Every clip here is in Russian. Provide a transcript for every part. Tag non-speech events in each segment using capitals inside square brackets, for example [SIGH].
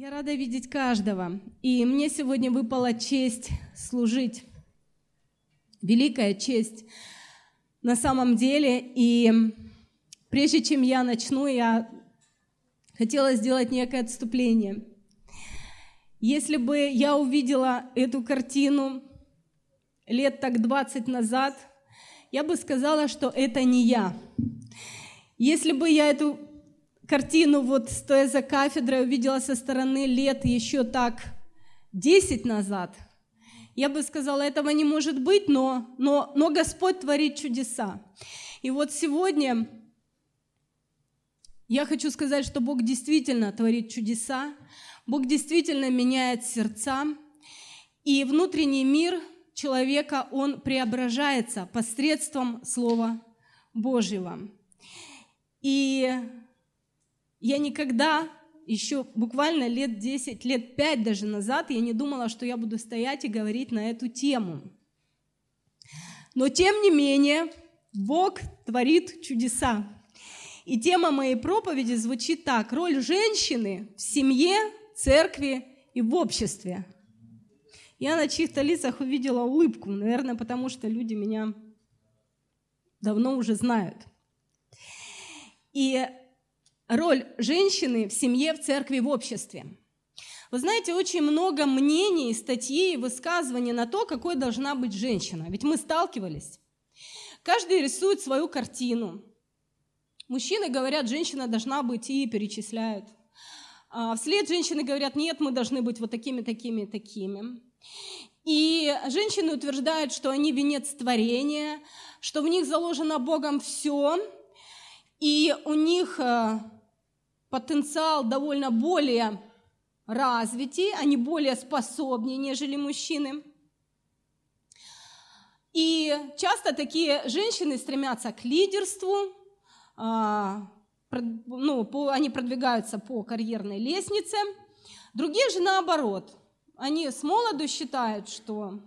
Я рада видеть каждого. И мне сегодня выпала честь служить. Великая честь на самом деле. И прежде чем я начну, я хотела сделать некое отступление. Если бы я увидела эту картину лет так 20 назад, я бы сказала, что это не я. Если бы я эту картину, вот стоя за кафедрой, увидела со стороны лет еще так 10 назад, я бы сказала, этого не может быть, но, но, но Господь творит чудеса. И вот сегодня я хочу сказать, что Бог действительно творит чудеса, Бог действительно меняет сердца, и внутренний мир человека, он преображается посредством Слова Божьего. И я никогда еще буквально лет 10, лет 5 даже назад я не думала, что я буду стоять и говорить на эту тему. Но тем не менее, Бог творит чудеса. И тема моей проповеди звучит так. Роль женщины в семье, церкви и в обществе. Я на чьих-то лицах увидела улыбку, наверное, потому что люди меня давно уже знают. И роль женщины в семье, в церкви, в обществе. Вы знаете, очень много мнений, статей, высказываний на то, какой должна быть женщина. Ведь мы сталкивались. Каждый рисует свою картину. Мужчины говорят, женщина должна быть и перечисляют. А вслед женщины говорят, нет, мы должны быть вот такими, такими, такими. И женщины утверждают, что они венец творения, что в них заложено Богом все, и у них э, потенциал довольно более развитый, они более способнее, нежели мужчины. И часто такие женщины стремятся к лидерству, а, ну, они продвигаются по карьерной лестнице. Другие же наоборот. Они с молоду считают, что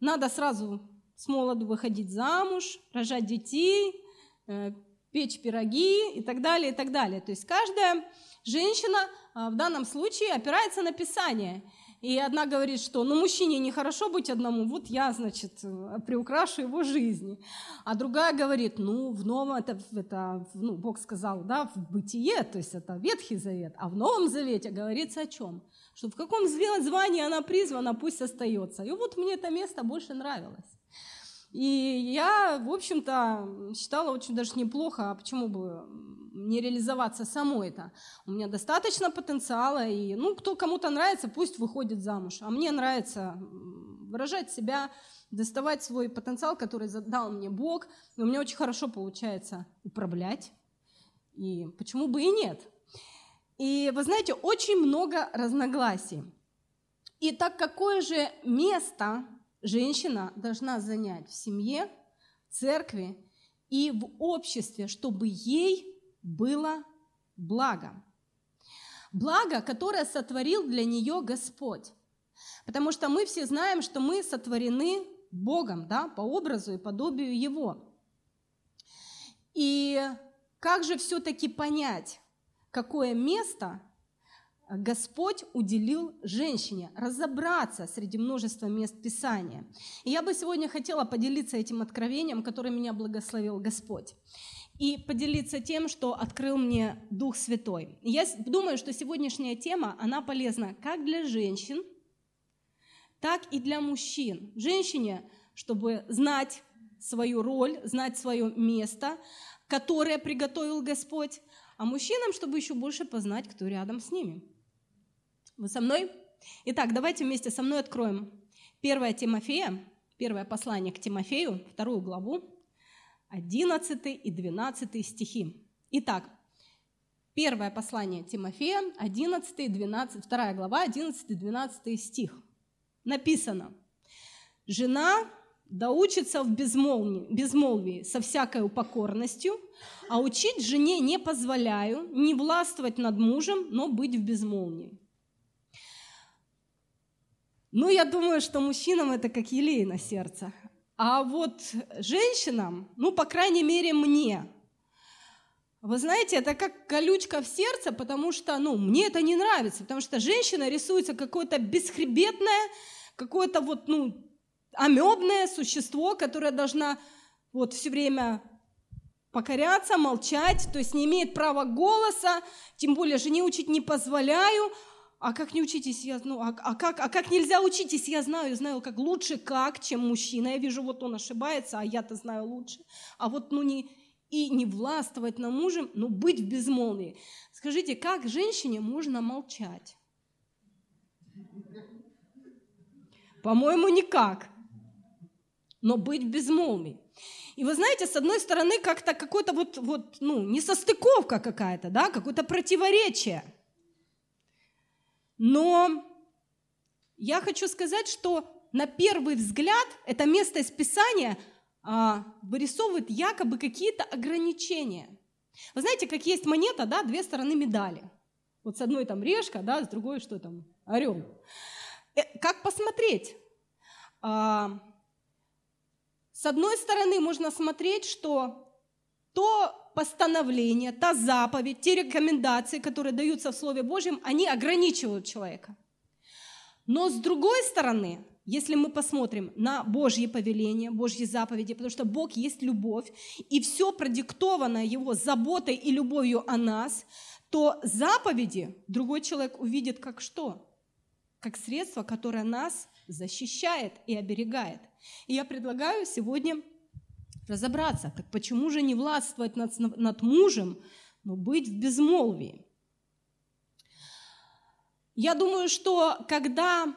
надо сразу с молоду выходить замуж, рожать детей, э, печь пироги и так далее, и так далее. То есть каждая женщина а, в данном случае опирается на Писание. И одна говорит, что ну мужчине нехорошо быть одному, вот я, значит, приукрашу его жизни. А другая говорит, ну в новом, это, это ну, Бог сказал, да, в бытие, то есть это Ветхий Завет, а в Новом Завете говорится о чем? Что в каком звании она призвана, пусть остается. И вот мне это место больше нравилось. И я, в общем-то, считала очень даже неплохо, а почему бы не реализоваться самой это? У меня достаточно потенциала, и, ну, кто кому-то нравится, пусть выходит замуж. А мне нравится выражать себя, доставать свой потенциал, который дал мне Бог. И у меня очень хорошо получается управлять. И почему бы и нет? И вы знаете, очень много разногласий. И так какое же место женщина должна занять в семье, церкви и в обществе, чтобы ей было благо. Благо, которое сотворил для нее Господь. Потому что мы все знаем, что мы сотворены Богом, да, по образу и подобию Его. И как же все-таки понять, какое место Господь уделил женщине разобраться среди множества мест Писания. И я бы сегодня хотела поделиться этим откровением, которое меня благословил Господь. И поделиться тем, что открыл мне Дух Святой. Я думаю, что сегодняшняя тема, она полезна как для женщин, так и для мужчин. Женщине, чтобы знать свою роль, знать свое место, которое приготовил Господь, а мужчинам, чтобы еще больше познать, кто рядом с ними. Вы со мной? Итак, давайте вместе со мной откроем 1 Тимофея, первое послание к Тимофею, вторую главу, 11 и 12 стихи. Итак, первое послание Тимофея, 11 и 12, вторая глава, 11 и 12 стих. Написано, «Жена да в безмолвии, безмолвии со всякой упокорностью, а учить жене не позволяю, не властвовать над мужем, но быть в безмолвии. Ну, я думаю, что мужчинам это как елей на сердце. А вот женщинам, ну, по крайней мере, мне, Вы знаете, это как колючка в сердце, потому что, ну, мне это не нравится, потому что женщина рисуется какое-то бесхребетное, какое-то вот, ну, амебное существо, которое должна вот все время покоряться, молчать, то есть не имеет права голоса, тем более жене учить не позволяю. А как не учитесь, я ну, а, а, как, а как нельзя учитесь, я знаю, знаю, как лучше как, чем мужчина. Я вижу, вот он ошибается, а я-то знаю лучше. А вот ну не, и не властвовать на мужем, но быть в безмолвии. Скажите, как женщине можно молчать? По-моему, никак. Но быть в безмолвии. И вы знаете, с одной стороны, как-то какой-то вот, вот, ну, несостыковка какая-то, да, какое-то противоречие. Но я хочу сказать, что на первый взгляд это место из Писания а, вырисовывает якобы какие-то ограничения. Вы знаете, как есть монета, да, две стороны медали. Вот с одной там решка, да, с другой что там, орел. Э, как посмотреть? А, с одной стороны, можно смотреть, что то постановление, та заповедь, те рекомендации, которые даются в Слове Божьем, они ограничивают человека. Но с другой стороны, если мы посмотрим на Божьи повеления, Божьи заповеди, потому что Бог есть любовь, и все продиктовано Его заботой и любовью о нас, то заповеди другой человек увидит как что? Как средство, которое нас защищает и оберегает. И я предлагаю сегодня разобраться, так почему же не властвовать над, над мужем, но быть в безмолвии. Я думаю, что когда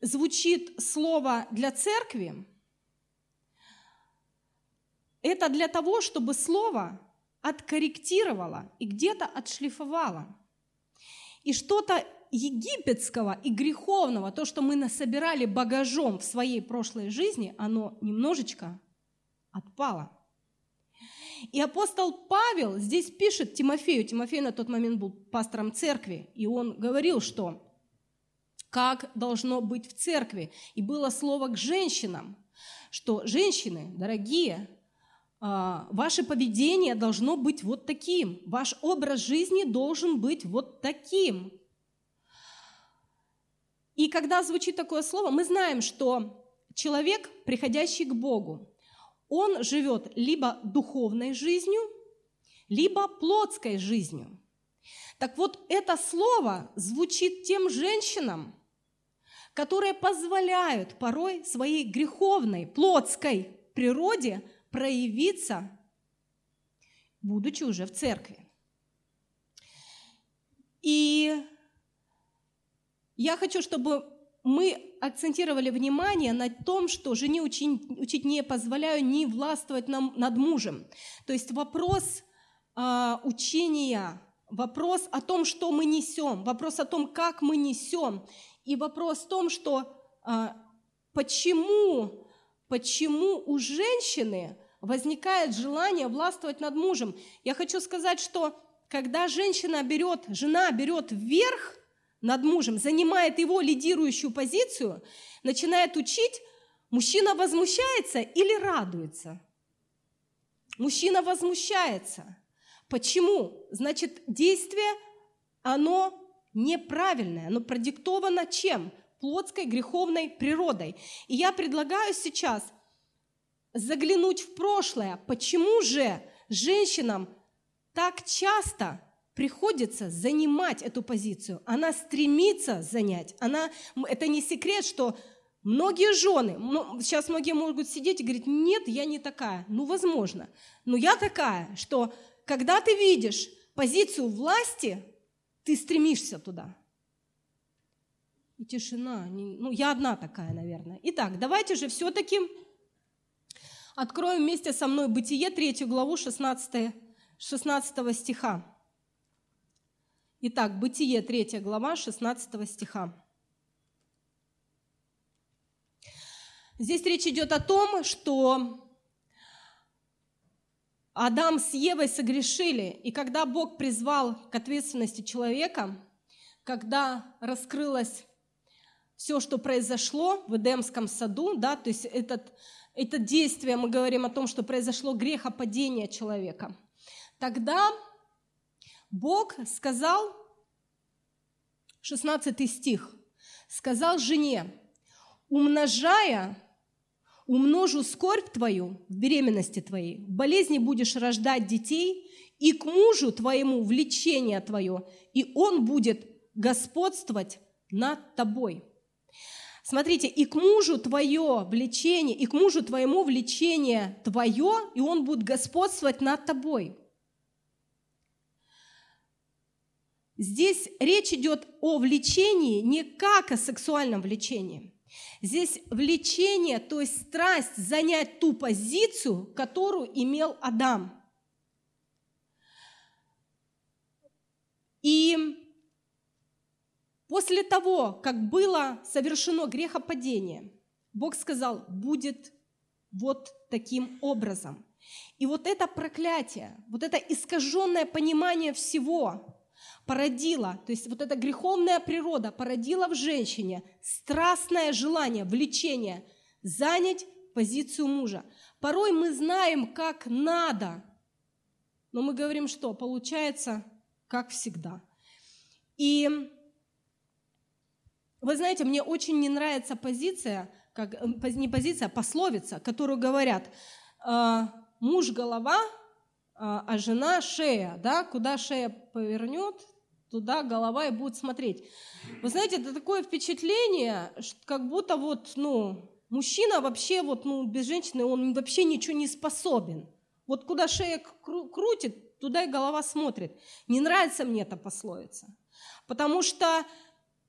звучит слово для церкви, это для того, чтобы слово откорректировало и где-то отшлифовало. И что-то египетского и греховного, то, что мы насобирали багажом в своей прошлой жизни, оно немножечко отпало. И апостол Павел здесь пишет Тимофею, Тимофей на тот момент был пастором церкви, и он говорил, что как должно быть в церкви. И было слово к женщинам, что женщины, дорогие, а, ваше поведение должно быть вот таким, ваш образ жизни должен быть вот таким. И когда звучит такое слово, мы знаем, что человек, приходящий к Богу, он живет либо духовной жизнью, либо плотской жизнью. Так вот, это слово звучит тем женщинам, которые позволяют порой своей греховной, плотской природе проявиться, будучи уже в церкви. И я хочу, чтобы мы акцентировали внимание на том, что жене учить, учить не позволяю не властвовать нам, над мужем. То есть вопрос э, учения, вопрос о том, что мы несем, вопрос о том, как мы несем, и вопрос в том, что э, почему, почему у женщины возникает желание властвовать над мужем. Я хочу сказать, что когда женщина берет, жена берет вверх – над мужем, занимает его лидирующую позицию, начинает учить, мужчина возмущается или радуется? Мужчина возмущается. Почему? Значит, действие, оно неправильное, оно продиктовано чем? Плотской греховной природой. И я предлагаю сейчас заглянуть в прошлое. Почему же женщинам так часто приходится занимать эту позицию. Она стремится занять. Она, это не секрет, что многие жены, сейчас многие могут сидеть и говорить, нет, я не такая. Ну, возможно. Но я такая, что когда ты видишь позицию власти, ты стремишься туда. И тишина. Ну, я одна такая, наверное. Итак, давайте же все-таки откроем вместе со мной Бытие, 3 главу, 16, 16 стиха. Итак, Бытие 3 глава 16 стиха. Здесь речь идет о том, что Адам с Евой согрешили, и когда Бог призвал к ответственности человека, когда раскрылось все, что произошло в Эдемском саду, да, то есть этот, это действие, мы говорим о том, что произошло грехопадение человека, тогда Бог сказал, 16 стих, сказал жене, умножая, умножу скорбь твою в беременности твоей, в болезни будешь рождать детей, и к мужу твоему влечение твое, и он будет господствовать над тобой. Смотрите, и к мужу твое влечение, и к мужу твоему влечение твое, и он будет господствовать над тобой. Здесь речь идет о влечении не как о сексуальном влечении. Здесь влечение, то есть страсть занять ту позицию, которую имел Адам. И после того, как было совершено грехопадение, Бог сказал, будет вот таким образом. И вот это проклятие, вот это искаженное понимание всего, породила, то есть вот эта греховная природа породила в женщине страстное желание, влечение занять позицию мужа. Порой мы знаем, как надо, но мы говорим, что получается, как всегда. И вы знаете, мне очень не нравится позиция, как, э, не позиция, а пословица, которую говорят, «А, муж голова, а, а жена шея, да, куда шея повернет, туда голова и будет смотреть. Вы знаете, это такое впечатление, как будто вот, ну, мужчина вообще вот, ну, без женщины, он вообще ничего не способен. Вот куда шея крутит, туда и голова смотрит. Не нравится мне эта пословица. Потому что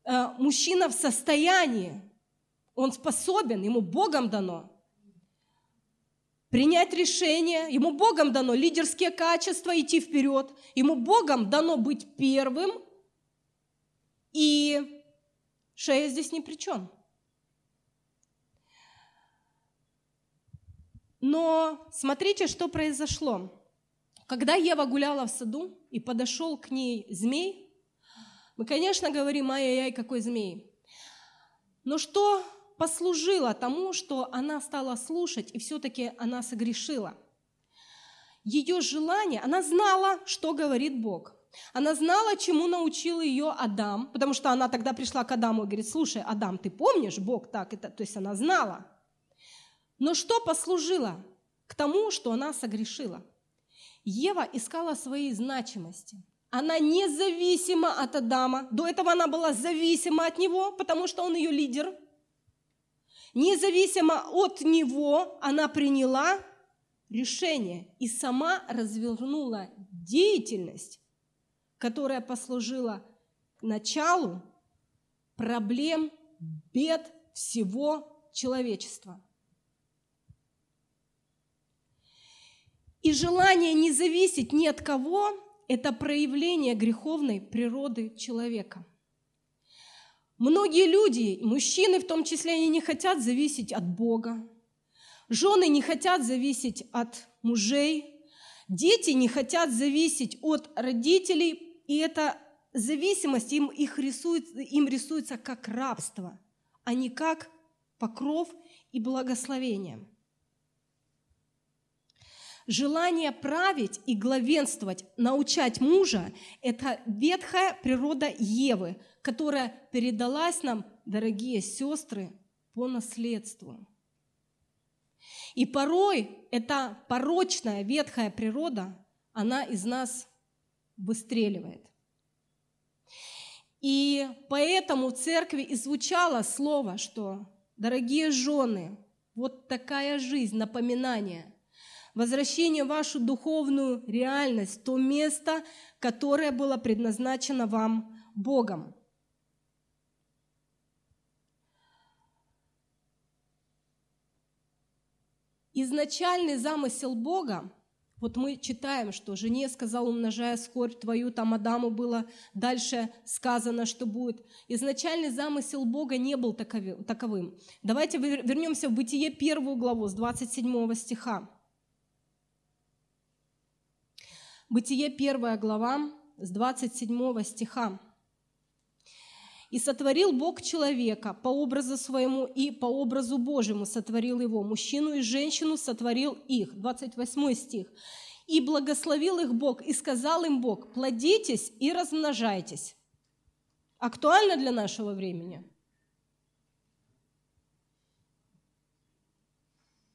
э, мужчина в состоянии, он способен, ему Богом дано принять решение, ему Богом дано лидерские качества, идти вперед, ему Богом дано быть первым, и шея здесь ни при чем. Но смотрите, что произошло. Когда Ева гуляла в саду и подошел к ней змей, мы, конечно, говорим, ай-яй-яй, какой змей. Но что послужило тому, что она стала слушать, и все-таки она согрешила. Ее желание, она знала, что говорит Бог. Она знала, чему научил ее Адам, потому что она тогда пришла к Адаму и говорит, слушай, Адам, ты помнишь, Бог так это, то есть она знала. Но что послужило к тому, что она согрешила? Ева искала своей значимости. Она независима от Адама. До этого она была зависима от него, потому что он ее лидер – Независимо от него она приняла решение и сама развернула деятельность, которая послужила началу проблем, бед всего человечества. И желание не зависеть ни от кого – это проявление греховной природы человека – Многие люди, мужчины в том числе, они не хотят зависеть от Бога. Жены не хотят зависеть от мужей. Дети не хотят зависеть от родителей. И эта зависимость им, их рисует, им рисуется как рабство, а не как покров и благословение. Желание править и главенствовать, научать мужа – это ветхая природа Евы, которая передалась нам, дорогие сестры, по наследству. И порой эта порочная ветхая природа, она из нас выстреливает. И поэтому в церкви и звучало слово, что, дорогие жены, вот такая жизнь, напоминание – возвращение в вашу духовную реальность, то место, которое было предназначено вам Богом. Изначальный замысел Бога, вот мы читаем, что жене сказал, умножая скорбь твою, там Адаму было дальше сказано, что будет. Изначальный замысел Бога не был таковым. Давайте вернемся в Бытие первую главу с 27 стиха. Бытие 1 глава с 27 стиха. «И сотворил Бог человека по образу своему и по образу Божьему сотворил его. Мужчину и женщину сотворил их». 28 стих. И благословил их Бог, и сказал им Бог, плодитесь и размножайтесь. Актуально для нашего времени?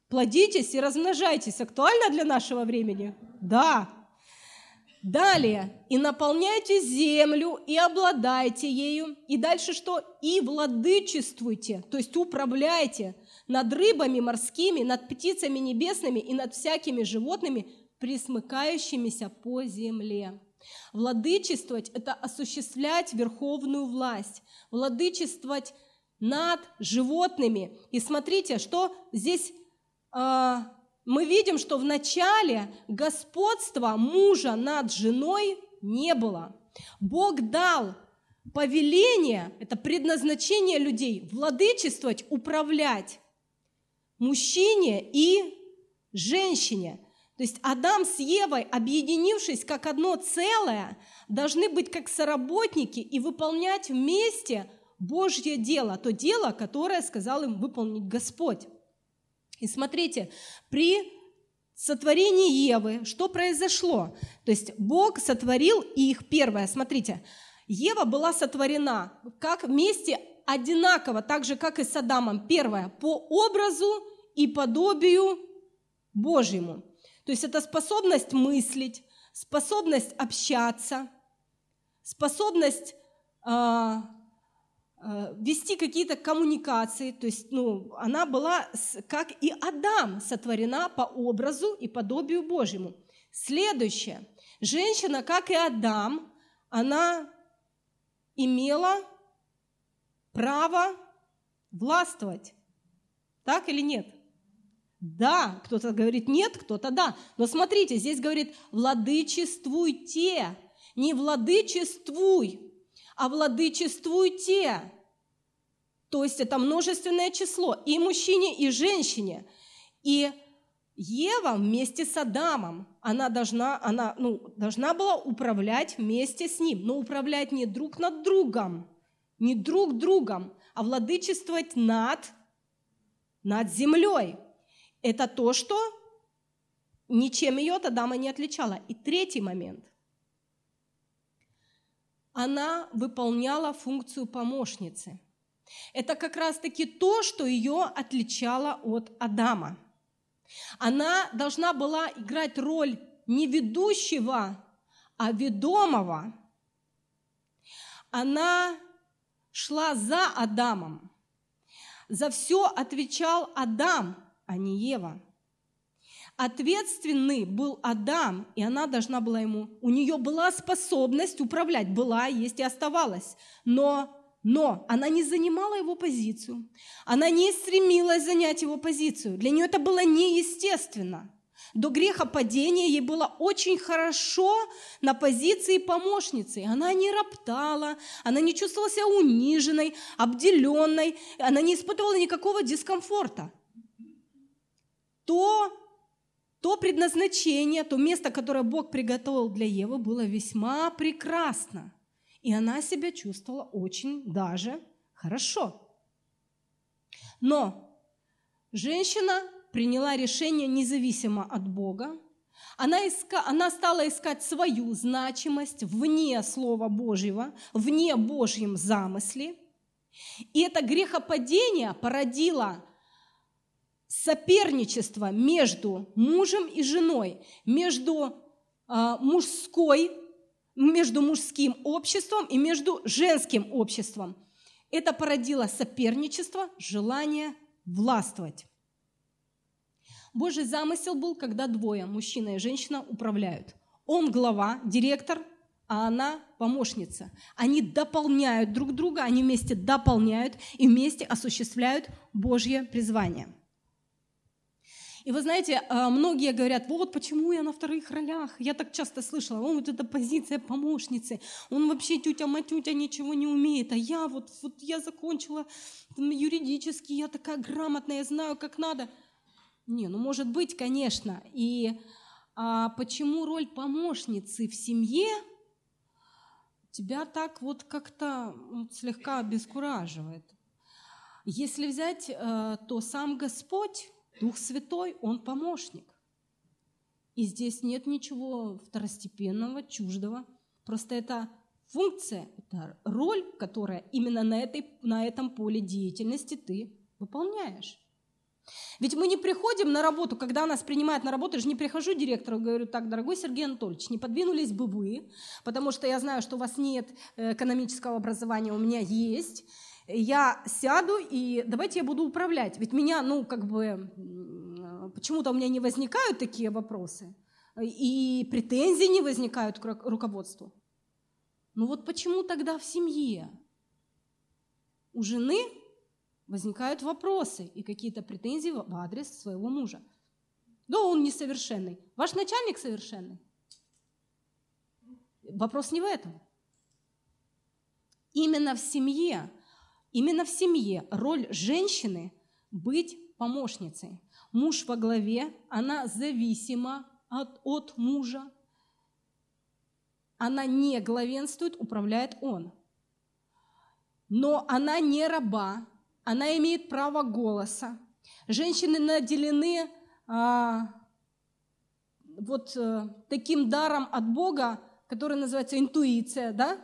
Плодитесь и размножайтесь. Актуально для нашего времени? Да. Далее. «И наполняйте землю, и обладайте ею». И дальше что? «И владычествуйте», то есть управляйте над рыбами морскими, над птицами небесными и над всякими животными, присмыкающимися по земле. Владычествовать – это осуществлять верховную власть, владычествовать над животными. И смотрите, что здесь э, мы видим, что в начале господства мужа над женой не было. Бог дал повеление, это предназначение людей, владычествовать, управлять мужчине и женщине. То есть Адам с Евой, объединившись как одно целое, должны быть как соработники и выполнять вместе Божье дело, то дело, которое сказал им выполнить Господь. И смотрите, при сотворении Евы что произошло? То есть Бог сотворил их первое, смотрите, Ева была сотворена как вместе одинаково, так же, как и с Адамом. Первое, по образу и подобию Божьему. То есть это способность мыслить, способность общаться, способность э, вести какие-то коммуникации. То есть ну, она была, как и Адам, сотворена по образу и подобию Божьему. Следующее. Женщина, как и Адам, она имела право властвовать. Так или нет? Да, кто-то говорит нет, кто-то да. Но смотрите, здесь говорит владычествуйте. Не владычествуй, а владычествуйте. То есть это множественное число и мужчине, и женщине. И Ева вместе с Адамом, она должна, она, ну, должна была управлять вместе с ним, но управлять не друг над другом, не друг другом, а владычествовать над, над землей – это то, что ничем ее от Адама не отличало. И третий момент. Она выполняла функцию помощницы. Это как раз-таки то, что ее отличало от Адама. Она должна была играть роль не ведущего, а ведомого. Она шла за Адамом. За все отвечал Адам, а не Ева. Ответственный был Адам, и она должна была ему... У нее была способность управлять, была, есть и оставалась. Но, но она не занимала его позицию. Она не стремилась занять его позицию. Для нее это было неестественно. До греха падения ей было очень хорошо на позиции помощницы. Она не роптала, она не чувствовала себя униженной, обделенной, она не испытывала никакого дискомфорта то, то предназначение, то место, которое Бог приготовил для Евы, было весьма прекрасно. И она себя чувствовала очень даже хорошо. Но женщина приняла решение независимо от Бога. Она, иска, она стала искать свою значимость вне Слова Божьего, вне Божьем замысле. И это грехопадение породило соперничество между мужем и женой, между а, мужской, между мужским обществом и между женским обществом. Это породило соперничество, желание властвовать. Божий замысел был, когда двое, мужчина и женщина, управляют. Он глава, директор, а она помощница. Они дополняют друг друга, они вместе дополняют и вместе осуществляют Божье призвание – и вы знаете, а, многие говорят, вот почему я на вторых ролях. Я так часто слышала, он вот эта позиция помощницы, он вообще тютя-матютя ничего не умеет, а я вот, вот я закончила юридически, я такая грамотная, я знаю, как надо. Не, ну может быть, конечно. И а почему роль помощницы в семье тебя так вот как-то вот слегка обескураживает? Если взять, э, то сам Господь Дух Святой, Он помощник. И здесь нет ничего второстепенного, чуждого. Просто это функция, это роль, которая именно на, этой, на этом поле деятельности ты выполняешь. Ведь мы не приходим на работу, когда нас принимают на работу, я же не прихожу директору говорю, так, дорогой Сергей Анатольевич, не подвинулись бы вы, потому что я знаю, что у вас нет э, экономического образования, у меня есть, я сяду и давайте я буду управлять. Ведь меня, ну, как бы, почему-то у меня не возникают такие вопросы, и претензии не возникают к руководству. Ну вот почему тогда в семье у жены возникают вопросы и какие-то претензии в адрес своего мужа? Да, он несовершенный. Ваш начальник совершенный. Вопрос не в этом. Именно в семье Именно в семье роль женщины быть помощницей. Муж во главе, она зависима от, от мужа. Она не главенствует, управляет он. Но она не раба, она имеет право голоса. Женщины наделены а, вот а, таким даром от Бога, который называется интуиция, да?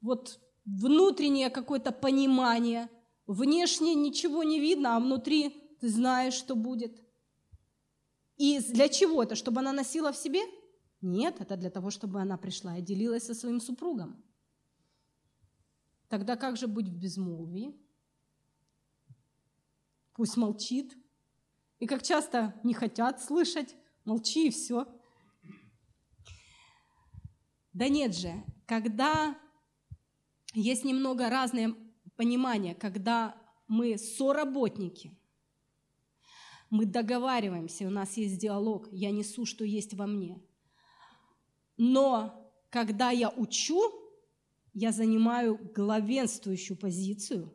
Вот внутреннее какое-то понимание. Внешне ничего не видно, а внутри ты знаешь, что будет. И для чего это? Чтобы она носила в себе? Нет, это для того, чтобы она пришла и делилась со своим супругом. Тогда как же быть в безмолвии? Пусть молчит. И как часто не хотят слышать, молчи и все. Да нет же, когда есть немного разное понимание, когда мы соработники, мы договариваемся, у нас есть диалог, я несу, что есть во мне. Но когда я учу, я занимаю главенствующую позицию,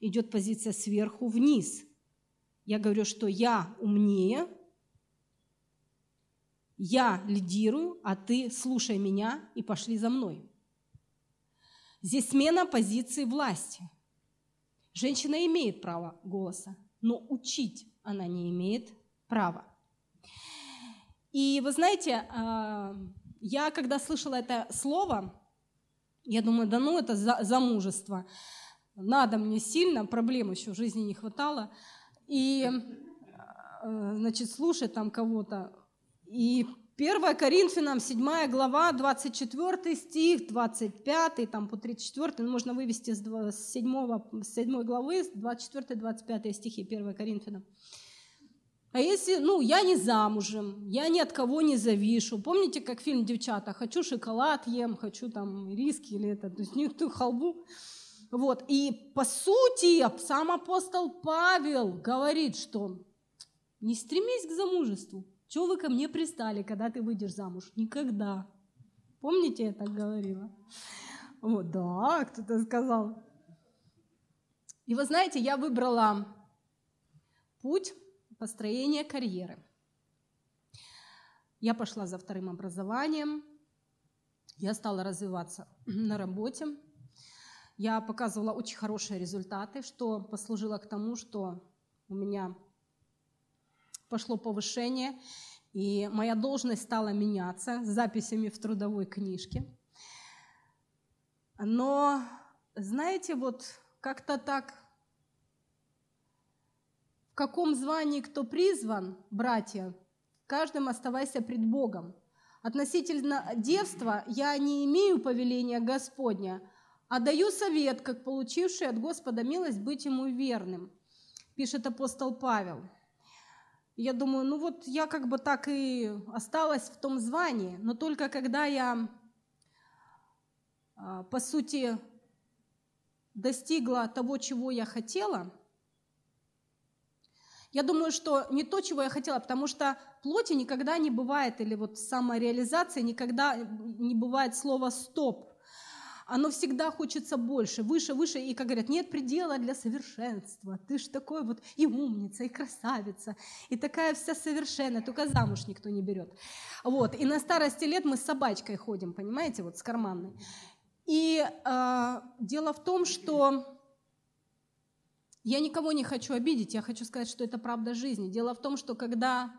идет позиция сверху вниз. Я говорю, что я умнее, я лидирую, а ты слушай меня и пошли за мной. Здесь смена позиции власти. Женщина имеет право голоса, но учить она не имеет права. И вы знаете, а, я когда слышала это слово, я думаю, да ну это замужество. Надо мне сильно, проблем еще в жизни не хватало. И, а, значит, слушать там кого-то. И 1 Коринфянам 7 глава, 24 стих, 25, там по 34, ну, можно вывести с 7, с 7 главы, 24-25 стихи 1 Коринфянам. А если, ну, я не замужем, я ни от кого не завишу. Помните, как фильм «Девчата»? Хочу шоколад ем, хочу там риски или это, то есть ту халбу. Вот, и по сути сам апостол Павел говорит, что не стремись к замужеству, чего вы ко мне пристали, когда ты выйдешь замуж? Никогда. Помните, я так говорила? Вот, да, кто-то сказал. И вы знаете, я выбрала путь построения карьеры. Я пошла за вторым образованием, я стала развиваться [CLEARS THROAT] на работе. Я показывала очень хорошие результаты, что послужило к тому, что у меня пошло повышение, и моя должность стала меняться с записями в трудовой книжке. Но, знаете, вот как-то так, в каком звании кто призван, братья, каждым оставайся пред Богом. Относительно девства я не имею повеления Господня, а даю совет, как получивший от Господа милость быть ему верным, пишет апостол Павел – я думаю, ну вот я как бы так и осталась в том звании, но только когда я, а, по сути, достигла того, чего я хотела, я думаю, что не то, чего я хотела, потому что плоти никогда не бывает, или вот самореализация никогда не бывает слова «стоп» оно всегда хочется больше, выше, выше. И, как говорят, нет предела для совершенства. Ты ж такой вот и умница, и красавица, и такая вся совершенная, только замуж никто не берет. Вот. И на старости лет мы с собачкой ходим, понимаете, вот с карманной. И э, дело в том, что я никого не хочу обидеть, я хочу сказать, что это правда жизни. Дело в том, что когда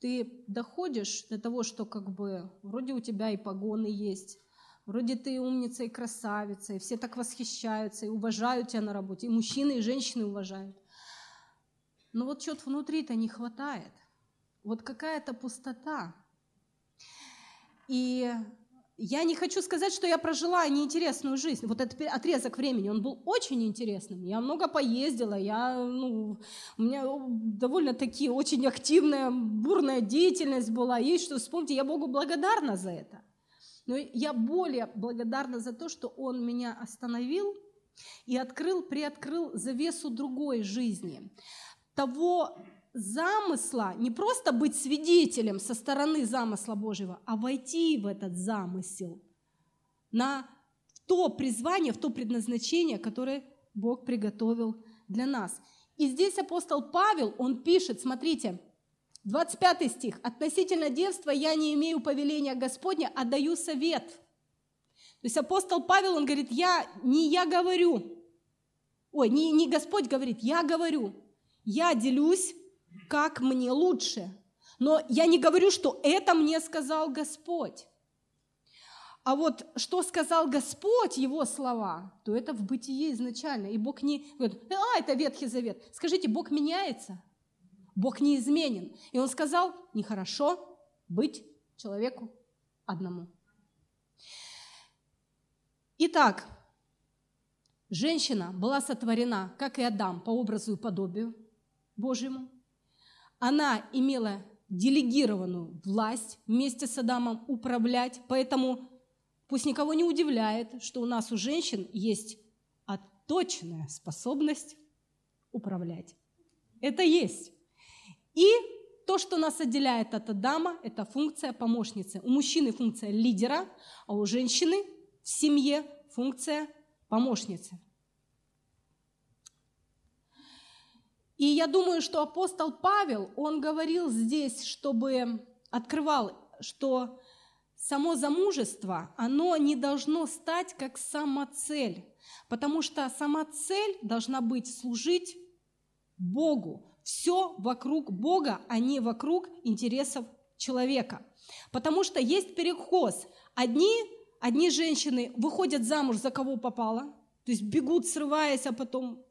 ты доходишь до того, что как бы вроде у тебя и погоны есть, вроде ты умница и красавица, и все так восхищаются и уважают тебя на работе, и мужчины, и женщины уважают. Но вот что-то внутри-то не хватает. Вот какая-то пустота. И я не хочу сказать, что я прожила неинтересную жизнь. Вот этот отрезок времени, он был очень интересным. Я много поездила, я, ну, у меня довольно-таки очень активная, бурная деятельность была. Есть что вспомните, я Богу благодарна за это. Но я более благодарна за то, что Он меня остановил и открыл, приоткрыл завесу другой жизни. Того замысла, не просто быть свидетелем со стороны замысла Божьего, а войти в этот замысел, на то призвание, в то предназначение, которое Бог приготовил для нас. И здесь апостол Павел, он пишет, смотрите, 25 стих. «Относительно девства я не имею повеления Господня, а даю совет». То есть апостол Павел, он говорит, я, не я говорю, ой, не, не Господь говорит, я говорю, я делюсь как мне лучше. Но я не говорю, что это мне сказал Господь. А вот что сказал Господь, его слова, то это в бытие изначально. И Бог не говорит, а, это Ветхий Завет. Скажите, Бог меняется? Бог неизменен. И он сказал, нехорошо быть человеку одному. Итак, женщина была сотворена, как и Адам, по образу и подобию Божьему она имела делегированную власть вместе с Адамом управлять, поэтому пусть никого не удивляет, что у нас у женщин есть отточенная способность управлять. Это есть. И то, что нас отделяет от Адама, это функция помощницы. У мужчины функция лидера, а у женщины в семье функция помощницы. И я думаю, что апостол Павел, он говорил здесь, чтобы открывал, что само замужество, оно не должно стать как самоцель, потому что сама цель должна быть служить Богу. Все вокруг Бога, а не вокруг интересов человека. Потому что есть перехоз. Одни, одни женщины выходят замуж за кого попало, то есть бегут, срываясь, а потом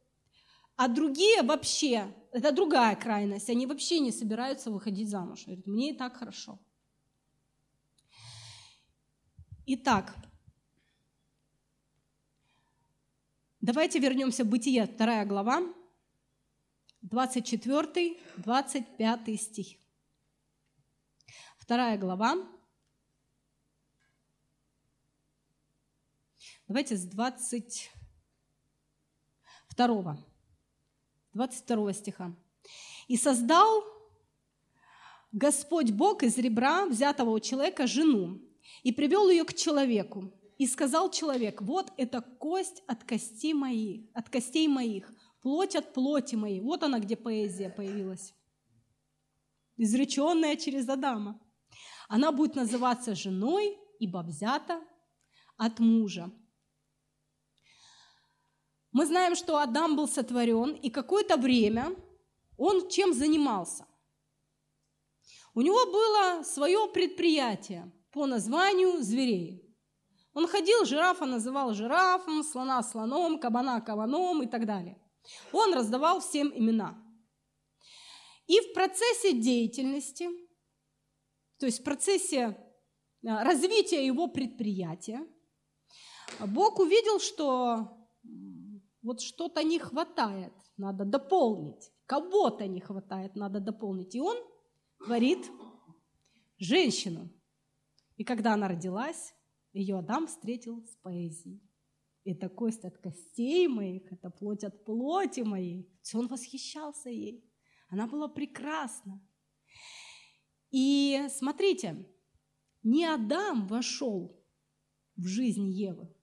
а другие вообще, это другая крайность, они вообще не собираются выходить замуж. Говорят, мне и так хорошо. Итак, давайте вернемся в Бытие, вторая глава, 24-25 стих. Вторая глава. Давайте с 22. 22 стиха. «И создал Господь Бог из ребра, взятого у человека, жену, и привел ее к человеку. И сказал человек, вот это кость от костей моих, от костей моих, плоть от плоти моей. Вот она, где поэзия появилась. Изреченная через Адама. Она будет называться женой, ибо взята от мужа. Мы знаем, что Адам был сотворен, и какое-то время он чем занимался? У него было свое предприятие по названию зверей. Он ходил, жирафа называл жирафом, слона слоном, кабана кабаном и так далее. Он раздавал всем имена. И в процессе деятельности, то есть в процессе а, развития его предприятия, Бог увидел, что вот что-то не хватает, надо дополнить. Кого-то не хватает, надо дополнить. И он творит женщину. И когда она родилась, ее Адам встретил с поэзией. Это кость от костей моих, это плоть от плоти моей. Все он восхищался ей. Она была прекрасна. И смотрите, не Адам вошел в жизнь Евы,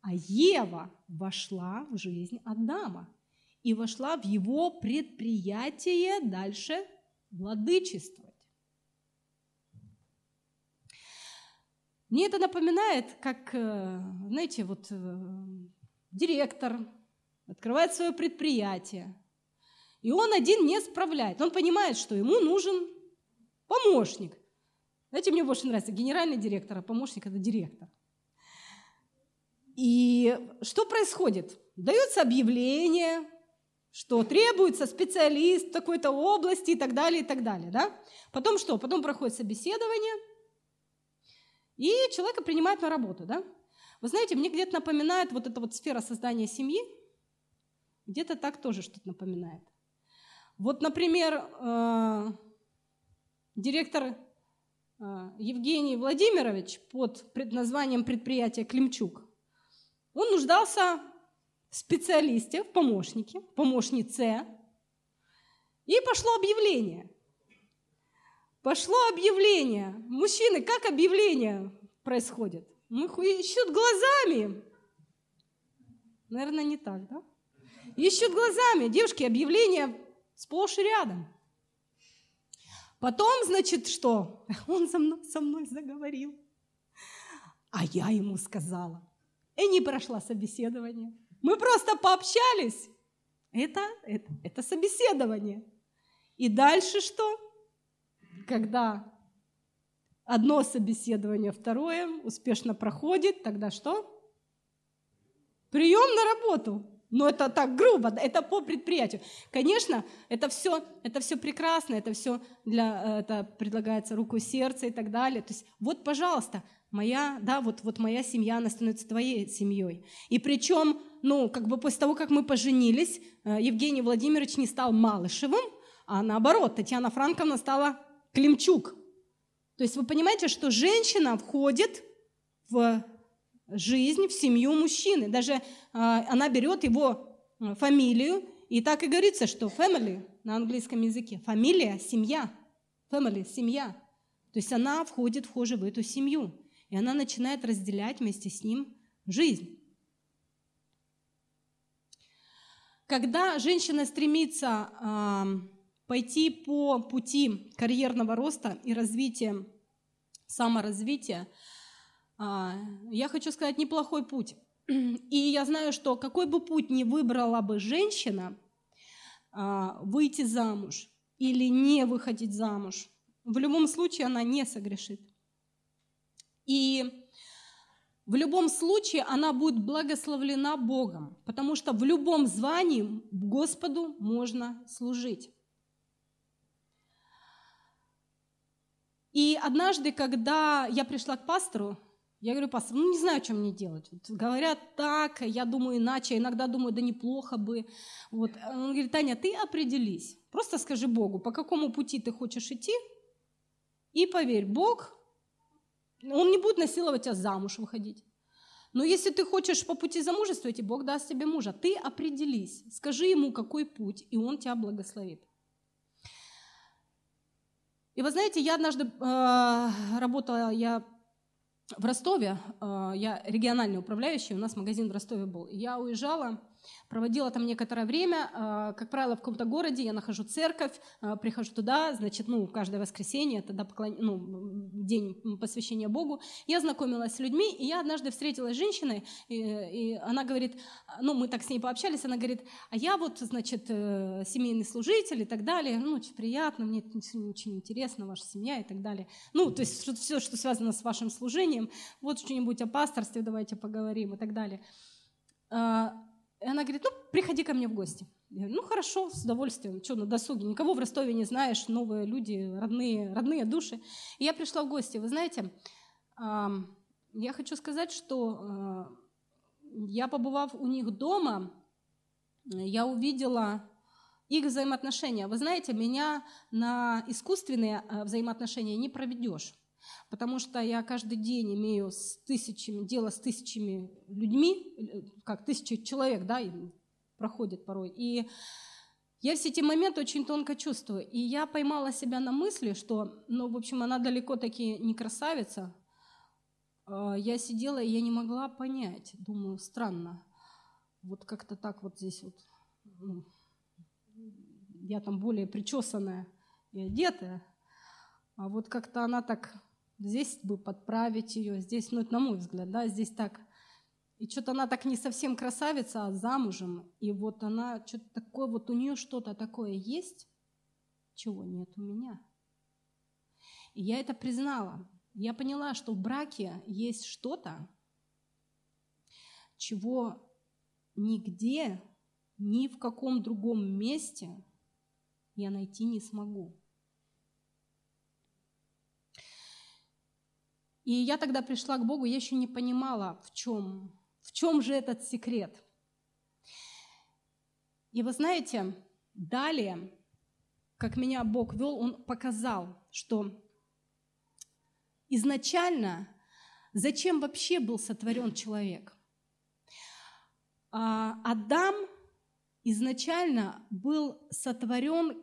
а Ева вошла в жизнь Адама и вошла в его предприятие дальше владычествовать. Мне это напоминает, как, э, знаете, вот э, директор открывает свое предприятие, и он один не справляет. Он понимает, что ему нужен Помощник. Знаете, мне больше нравится генеральный директор, а помощник – это директор. И что происходит? Дается объявление, что требуется специалист в такой-то области и так далее, и так далее. Да? Потом что? Потом проходит собеседование, и человека принимают на работу. Да? Вы знаете, мне где-то напоминает вот эта вот сфера создания семьи, где-то так тоже что-то напоминает. Вот, например, э, директор э, Евгений Владимирович под названием предприятия «Климчук», он нуждался в специалисте, в помощнике, помощнице, и пошло объявление. Пошло объявление. Мужчины, как объявление происходит? Мы ищут глазами. Наверное, не так, да? Ищут глазами. Девушки, объявление сплошь и рядом. Потом, значит, что? [LAUGHS] Он со мной, со мной заговорил. А я ему сказала. И не прошла собеседование. Мы просто пообщались. Это, это, это собеседование. И дальше что? Когда одно собеседование, второе успешно проходит, тогда что? Прием на работу. Но это так грубо, это по предприятию. Конечно, это все, это все прекрасно, это все для, это предлагается руку сердца и так далее. То есть вот, пожалуйста, моя, да, вот, вот моя семья, она становится твоей семьей. И причем, ну, как бы после того, как мы поженились, э, Евгений Владимирович не стал Малышевым, а наоборот, Татьяна Франковна стала Климчук. То есть вы понимаете, что женщина входит в жизнь, в семью мужчины. Даже а, она берет его а, фамилию, и так и говорится, что family на английском языке, фамилия, семья, family, семья. То есть она входит вхоже в эту семью, и она начинает разделять вместе с ним жизнь. Когда женщина стремится э, пойти по пути карьерного роста и развития, саморазвития, а, я хочу сказать, неплохой путь. И я знаю, что какой бы путь ни выбрала бы женщина, а, выйти замуж или не выходить замуж, в любом случае она не согрешит. И в любом случае она будет благословлена Богом, потому что в любом звании Господу можно служить. И однажды, когда я пришла к пастору, я говорю, пастор, ну не знаю, что мне делать. Вот, говорят так, я думаю иначе, иногда думаю, да неплохо бы. Вот. Он говорит, Таня, ты определись. Просто скажи Богу, по какому пути ты хочешь идти, и поверь, Бог, Он не будет насиловать тебя замуж выходить. Но если ты хочешь по пути замужествовать, и Бог даст тебе мужа, ты определись, скажи ему, какой путь, и Он тебя благословит. И вы знаете, я однажды э, работала, я в Ростове, э, я региональный управляющий, у нас магазин в Ростове был. Я уезжала, проводила там некоторое время, э, как правило, в каком-то городе я нахожу церковь, э, прихожу туда, значит, ну, каждое воскресенье, тогда поклон... ну, день посвящения Богу. Я знакомилась с людьми, и я однажды встретилась с женщиной, и, и она говорит, ну, мы так с ней пообщались, она говорит, а я вот, значит, семейный служитель и так далее, ну, очень приятно, мне очень интересно, ваша семья и так далее. Ну, то есть все, что связано с вашим служением, вот что-нибудь о пасторстве давайте поговорим и так далее. И она говорит, ну, приходи ко мне в гости. Я говорю, ну, хорошо, с удовольствием. Что, на досуге? Никого в Ростове не знаешь, новые люди, родные, родные души. И я пришла в гости. Вы знаете, я хочу сказать, что а, я, побывав у них дома, я увидела их взаимоотношения. Вы знаете, меня на искусственные а, взаимоотношения не проведешь потому что я каждый день имею с тысячами, дело с тысячами людьми, э, как тысячи человек, да, проходит порой. И я все эти моменты очень тонко чувствую. И я поймала себя на мысли, что, ну, в общем, она далеко таки не красавица. А, я сидела, и я не могла понять. Думаю, странно. Вот как-то так вот здесь вот. Ну, я там более причесанная и одетая. А вот как-то она так Здесь бы подправить ее, здесь, ну это на мой взгляд, да, здесь так. И что-то она так не совсем красавица, а замужем. И вот она, что-то такое, вот у нее что-то такое есть, чего нет у меня. И я это признала. Я поняла, что в браке есть что-то, чего нигде, ни в каком другом месте я найти не смогу. И я тогда пришла к Богу, я еще не понимала, в чем, в чем же этот секрет. И вы знаете, далее, как меня Бог вел, Он показал, что изначально зачем вообще был сотворен человек. А, Адам изначально был сотворен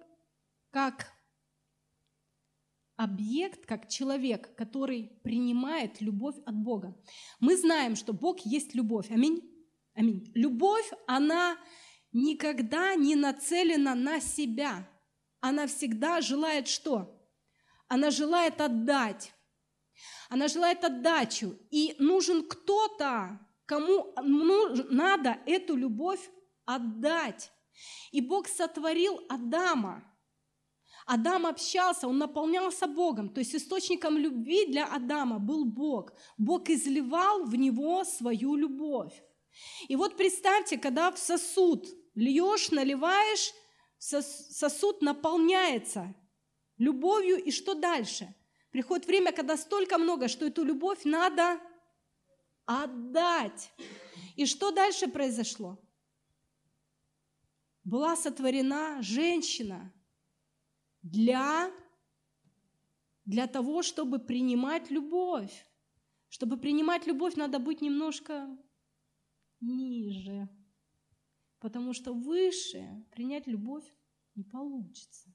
как объект, как человек, который принимает любовь от Бога. Мы знаем, что Бог есть любовь. Аминь. Аминь. Любовь, она никогда не нацелена на себя. Она всегда желает что? Она желает отдать. Она желает отдачу. И нужен кто-то, кому надо эту любовь отдать. И Бог сотворил Адама – Адам общался, он наполнялся Богом. То есть источником любви для Адама был Бог. Бог изливал в него свою любовь. И вот представьте, когда в сосуд льешь, наливаешь, сосуд наполняется любовью, и что дальше? Приходит время, когда столько много, что эту любовь надо отдать. И что дальше произошло? Была сотворена женщина – для, для того, чтобы принимать любовь. Чтобы принимать любовь, надо быть немножко ниже. Потому что выше принять любовь не получится.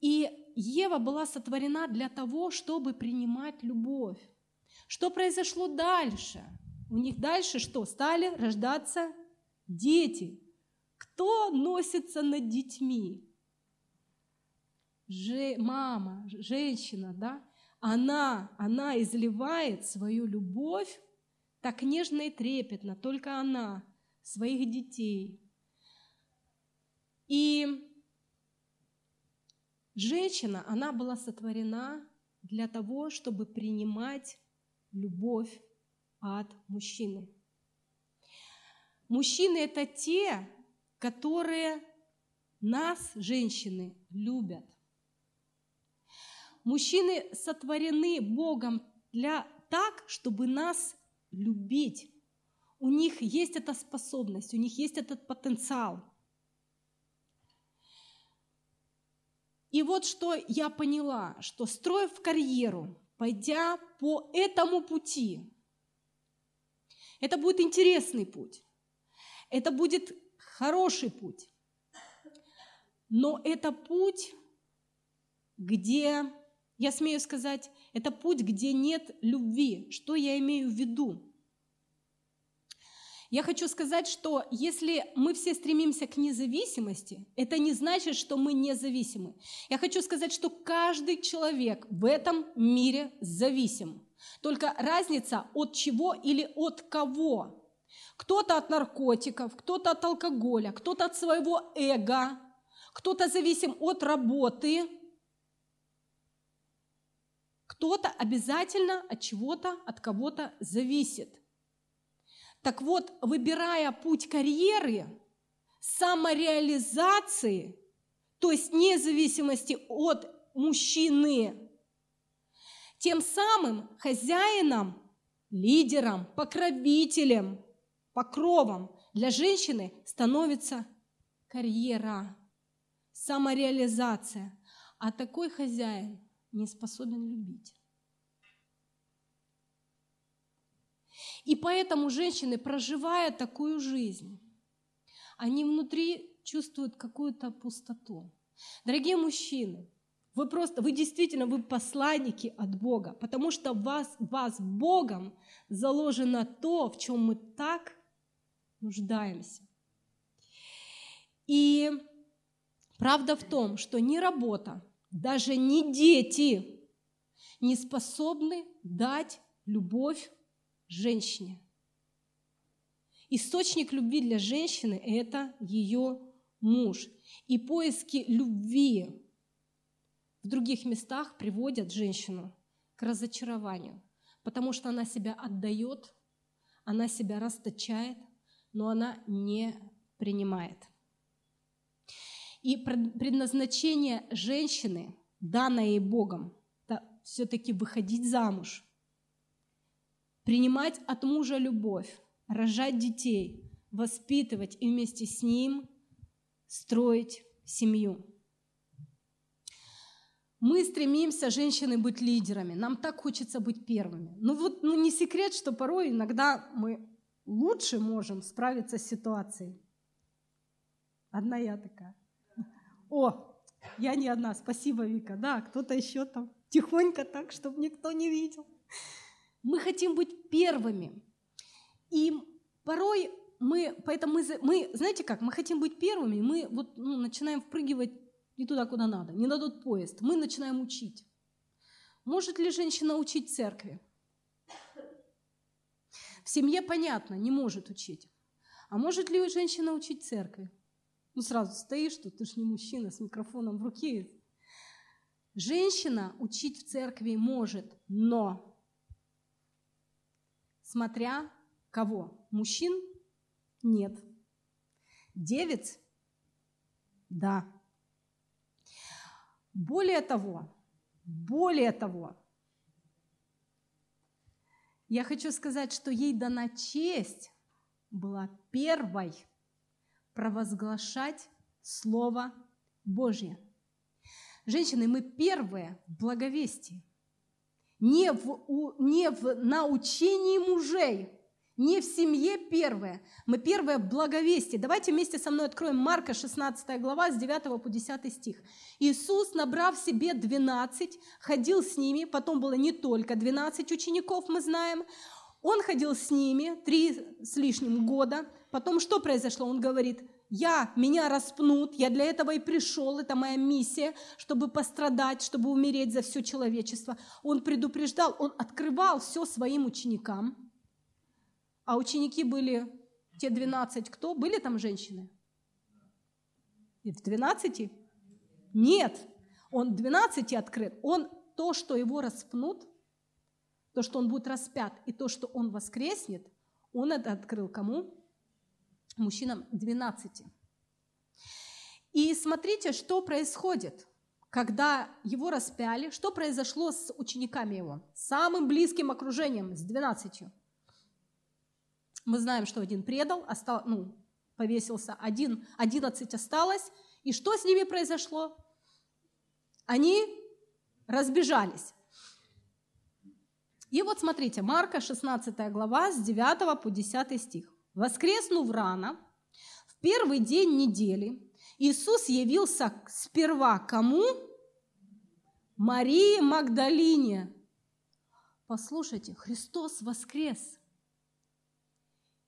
И Ева была сотворена для того, чтобы принимать любовь. Что произошло дальше? У них дальше что? Стали рождаться дети. Кто носится над детьми? Же, мама, женщина, да, она, она изливает свою любовь так нежно и трепетно, только она, своих детей. И женщина, она была сотворена для того, чтобы принимать любовь от мужчины. Мужчины – это те, которые нас, женщины, любят – Мужчины сотворены Богом для так, чтобы нас любить. У них есть эта способность, у них есть этот потенциал. И вот что я поняла, что строив карьеру, пойдя по этому пути, это будет интересный путь, это будет хороший путь, но это путь, где я смею сказать, это путь, где нет любви. Что я имею в виду? Я хочу сказать, что если мы все стремимся к независимости, это не значит, что мы независимы. Я хочу сказать, что каждый человек в этом мире зависим. Только разница от чего или от кого. Кто-то от наркотиков, кто-то от алкоголя, кто-то от своего эго, кто-то зависим от работы, кто-то обязательно от чего-то, от кого-то зависит. Так вот, выбирая путь карьеры, самореализации, то есть независимости от мужчины, тем самым хозяином, лидером, покровителем, покровом для женщины становится карьера, самореализация. А такой хозяин не способен любить. И поэтому женщины, проживая такую жизнь, они внутри чувствуют какую-то пустоту. Дорогие мужчины, вы просто, вы действительно, вы посланники от Бога, потому что вас, вас Богом заложено то, в чем мы так нуждаемся. И правда в том, что ни работа, даже не дети не способны дать любовь женщине. Источник любви для женщины – это ее муж. И поиски любви в других местах приводят женщину к разочарованию, потому что она себя отдает, она себя расточает, но она не принимает. И предназначение женщины, данное ей Богом, это все-таки выходить замуж, принимать от мужа любовь, рожать детей, воспитывать и вместе с ним строить семью. Мы стремимся, женщины, быть лидерами. Нам так хочется быть первыми. Ну вот ну не секрет, что порой иногда мы лучше можем справиться с ситуацией. Одна я такая. О, я не одна, спасибо, Вика. Да, кто-то еще там тихонько так, чтобы никто не видел. Мы хотим быть первыми. И порой мы, поэтому мы, мы, знаете как, мы хотим быть первыми, мы вот ну, начинаем впрыгивать не туда, куда надо, не на тот поезд. Мы начинаем учить. Может ли женщина учить церкви? В семье понятно, не может учить. А может ли женщина учить церкви? Ну, сразу стоишь, что ты же не мужчина с микрофоном в руке. Женщина учить в церкви может, но смотря кого? Мужчин нет. Девять? Да. Более того, более того, я хочу сказать, что ей дана честь была первой провозглашать Слово Божье. Женщины, мы первые в благовестии, не в, не в научении мужей, не в семье первое. Мы первое в благовестии. Давайте вместе со мной откроем Марка 16 глава с 9 по 10 стих. Иисус, набрав себе 12, ходил с ними, потом было не только 12 учеников, мы знаем, он ходил с ними три с лишним года. Потом что произошло? Он говорит, я, меня распнут, я для этого и пришел, это моя миссия, чтобы пострадать, чтобы умереть за все человечество. Он предупреждал, он открывал все своим ученикам. А ученики были те 12 кто? Были там женщины? И в 12? Нет. Он 12 открыт. Он то, что его распнут, то, что он будет распят, и то, что он воскреснет, он это открыл кому? Мужчинам 12. И смотрите, что происходит, когда его распяли, что произошло с учениками его, самым близким окружением, с 12. Мы знаем, что один предал, остал, ну, повесился, один, одиннадцать осталось. И что с ними произошло? Они разбежались. И вот смотрите, Марка 16 глава с 9 по 10 стих. «Воскреснув рано, в первый день недели, Иисус явился сперва кому? Марии Магдалине. Послушайте, Христос воскрес –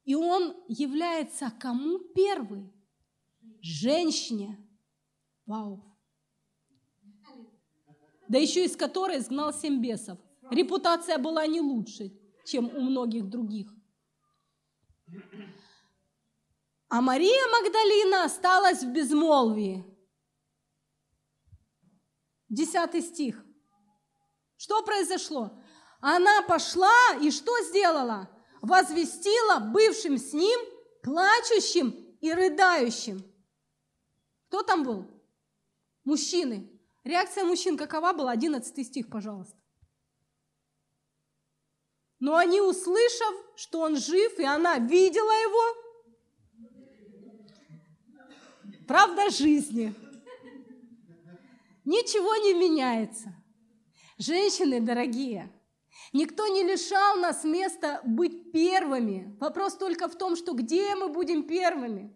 и он является кому первый? Женщине. Вау. Да еще из которой изгнал семь бесов. Репутация была не лучше, чем у многих других. А Мария Магдалина осталась в безмолвии. Десятый стих. Что произошло? Она пошла и что сделала? возвестила бывшим с ним, плачущим и рыдающим. Кто там был? Мужчины. Реакция мужчин какова была? 11 стих, пожалуйста. Но они, услышав, что он жив, и она видела его, правда жизни, ничего не меняется. Женщины дорогие – Никто не лишал нас места быть первыми. Вопрос только в том, что где мы будем первыми?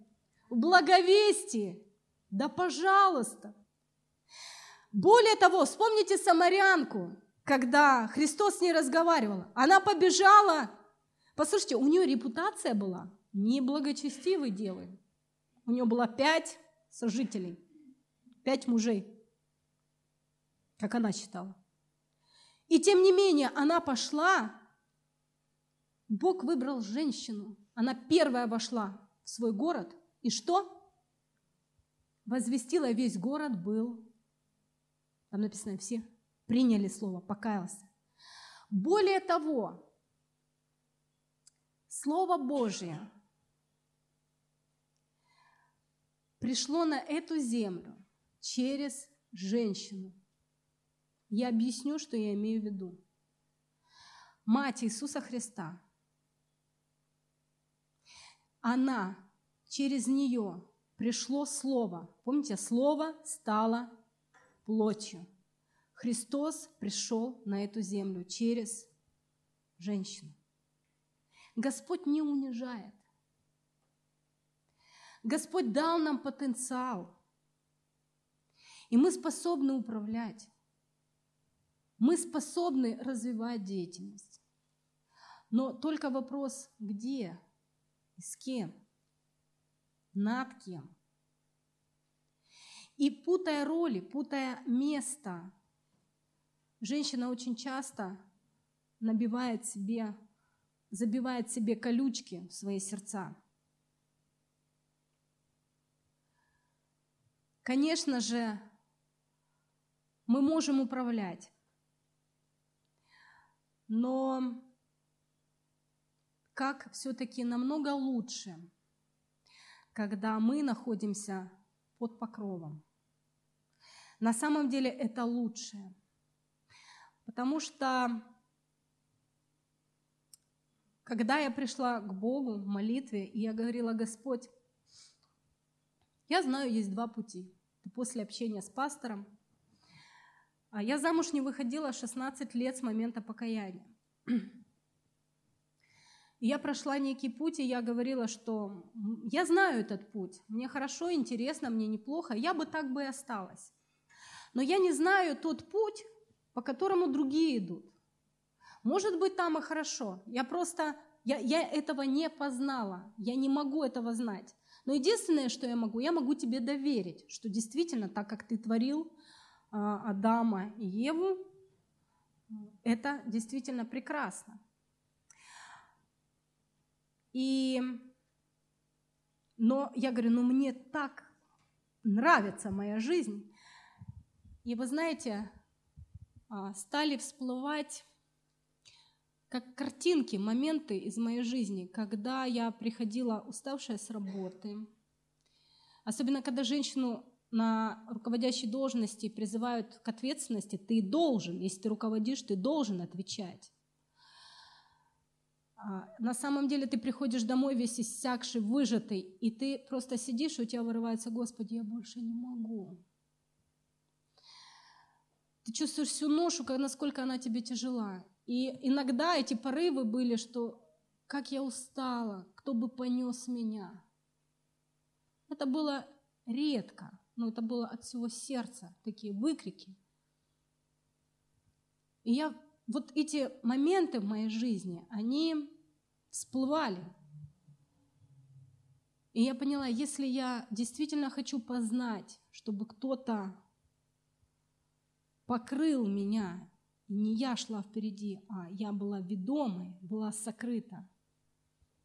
В благовестии. Да пожалуйста. Более того, вспомните самарянку, когда Христос с ней разговаривал. Она побежала. Послушайте, у нее репутация была неблагочестивой девой. У нее было пять сожителей, пять мужей, как она считала. И тем не менее она пошла, Бог выбрал женщину, она первая вошла в свой город, и что? Возвестила, весь город был Там написано, все приняли слово, покаялся. Более того, Слово Божье пришло на эту землю через женщину. Я объясню, что я имею в виду. Мать Иисуса Христа, она, через нее пришло Слово. Помните, Слово стало плотью. Христос пришел на эту землю через женщину. Господь не унижает. Господь дал нам потенциал. И мы способны управлять. Мы способны развивать деятельность. Но только вопрос, где и с кем, над кем. И путая роли, путая место, женщина очень часто набивает себе, забивает себе колючки в свои сердца. Конечно же, мы можем управлять, но как все-таки намного лучше, когда мы находимся под покровом. На самом деле это лучше, потому что когда я пришла к Богу в молитве, и я говорила, Господь, я знаю, есть два пути. После общения с пастором. А я замуж не выходила 16 лет с момента покаяния. [CLEARS THROAT] И я прошла некий путь, и я говорила, что я знаю этот путь, мне хорошо, интересно, мне неплохо, я бы так бы и осталась. Но я не знаю тот путь, по которому другие идут. Может быть, там и хорошо. Я просто, я, я этого не познала, я не могу этого знать. Но единственное, что я могу, я могу тебе доверить, что действительно так, как ты творил а, Адама и Еву, это действительно прекрасно. И, но я говорю, ну мне так нравится моя жизнь. И вы знаете, стали всплывать как картинки, моменты из моей жизни, когда я приходила уставшая с работы. Особенно, когда женщину на руководящей должности призывают к ответственности, ты должен, если ты руководишь, ты должен отвечать. А, на самом деле ты приходишь домой весь иссякший, выжатый, и ты просто сидишь, и у тебя вырывается, Господи, я больше не могу. Ты чувствуешь всю ношу, насколько она тебе тяжела. И иногда эти порывы были, что как я устала, кто бы понес меня. Это было редко, но это было от всего сердца, такие выкрики. И я вот эти моменты в моей жизни, они всплывали. И я поняла, если я действительно хочу познать, чтобы кто-то покрыл меня, и не я шла впереди, а я была ведомой, была сокрыта,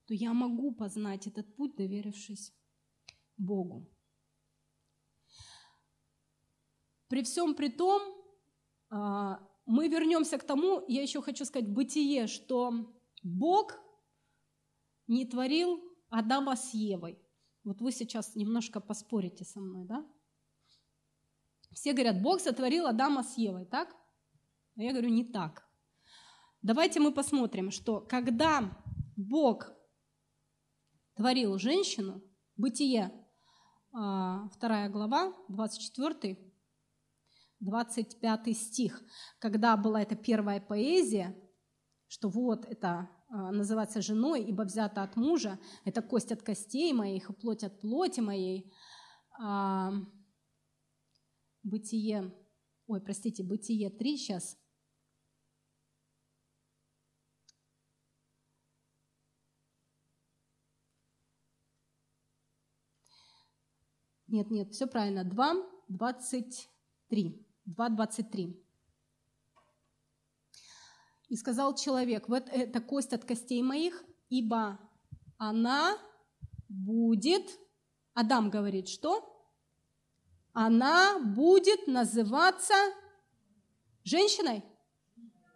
то я могу познать этот путь, доверившись Богу. При всем при том, а, мы вернемся к тому, я еще хочу сказать, бытие, что Бог не творил Адама с Евой. Вот вы сейчас немножко поспорите со мной, да? Все говорят, Бог сотворил Адама с Евой, так? А я говорю, не так. Давайте мы посмотрим, что когда Бог творил женщину, Бытие, 2 а, глава, 24 25 стих, когда была эта первая поэзия, что вот это а, называется женой, ибо взята от мужа, это кость от костей моих и плоть от плоти моей. Бытие, ой, простите, Бытие 3 сейчас. Нет, нет, все правильно. 2, 23. 2.23. «И сказал человек, вот это кость от костей моих, ибо она будет...» Адам говорит, что? Она будет называться Женщиной?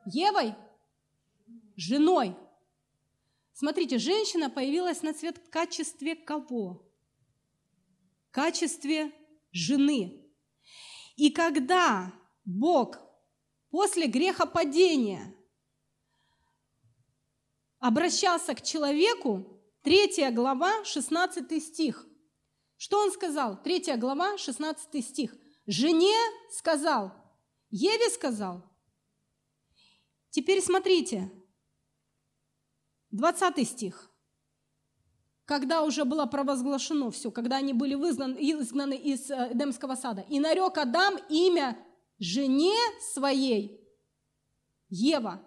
Евой? Женой? Смотрите, женщина появилась на свет в качестве кого? В качестве жены. И когда Бог после грехопадения обращался к человеку, 3 глава, 16 стих. Что он сказал? 3 глава, 16 стих. Жене сказал, Еве сказал. Теперь смотрите, 20 стих. Когда уже было провозглашено все, когда они были выгнаны, изгнаны из э, Эдемского сада. И нарек Адам имя жене своей Ева.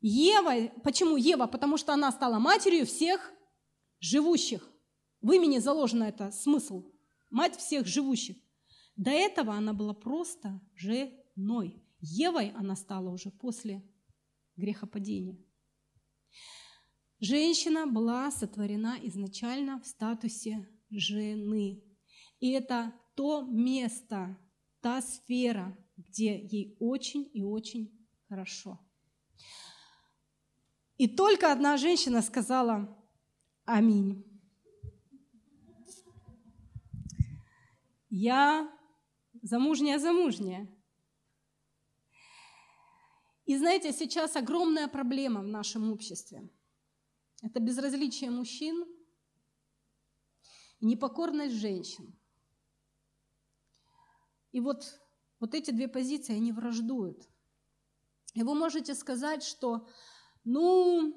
Ева, почему Ева? Потому что она стала матерью всех живущих. В имени заложено это смысл. Мать всех живущих. До этого она была просто женой. Евой она стала уже после грехопадения. Женщина была сотворена изначально в статусе жены. И это то место, та сфера, где ей очень и очень хорошо. И только одна женщина сказала «Аминь». Я замужняя-замужняя. И знаете, сейчас огромная проблема в нашем обществе – это безразличие мужчин и непокорность женщин. И вот, вот эти две позиции, они враждуют. И вы можете сказать, что, ну,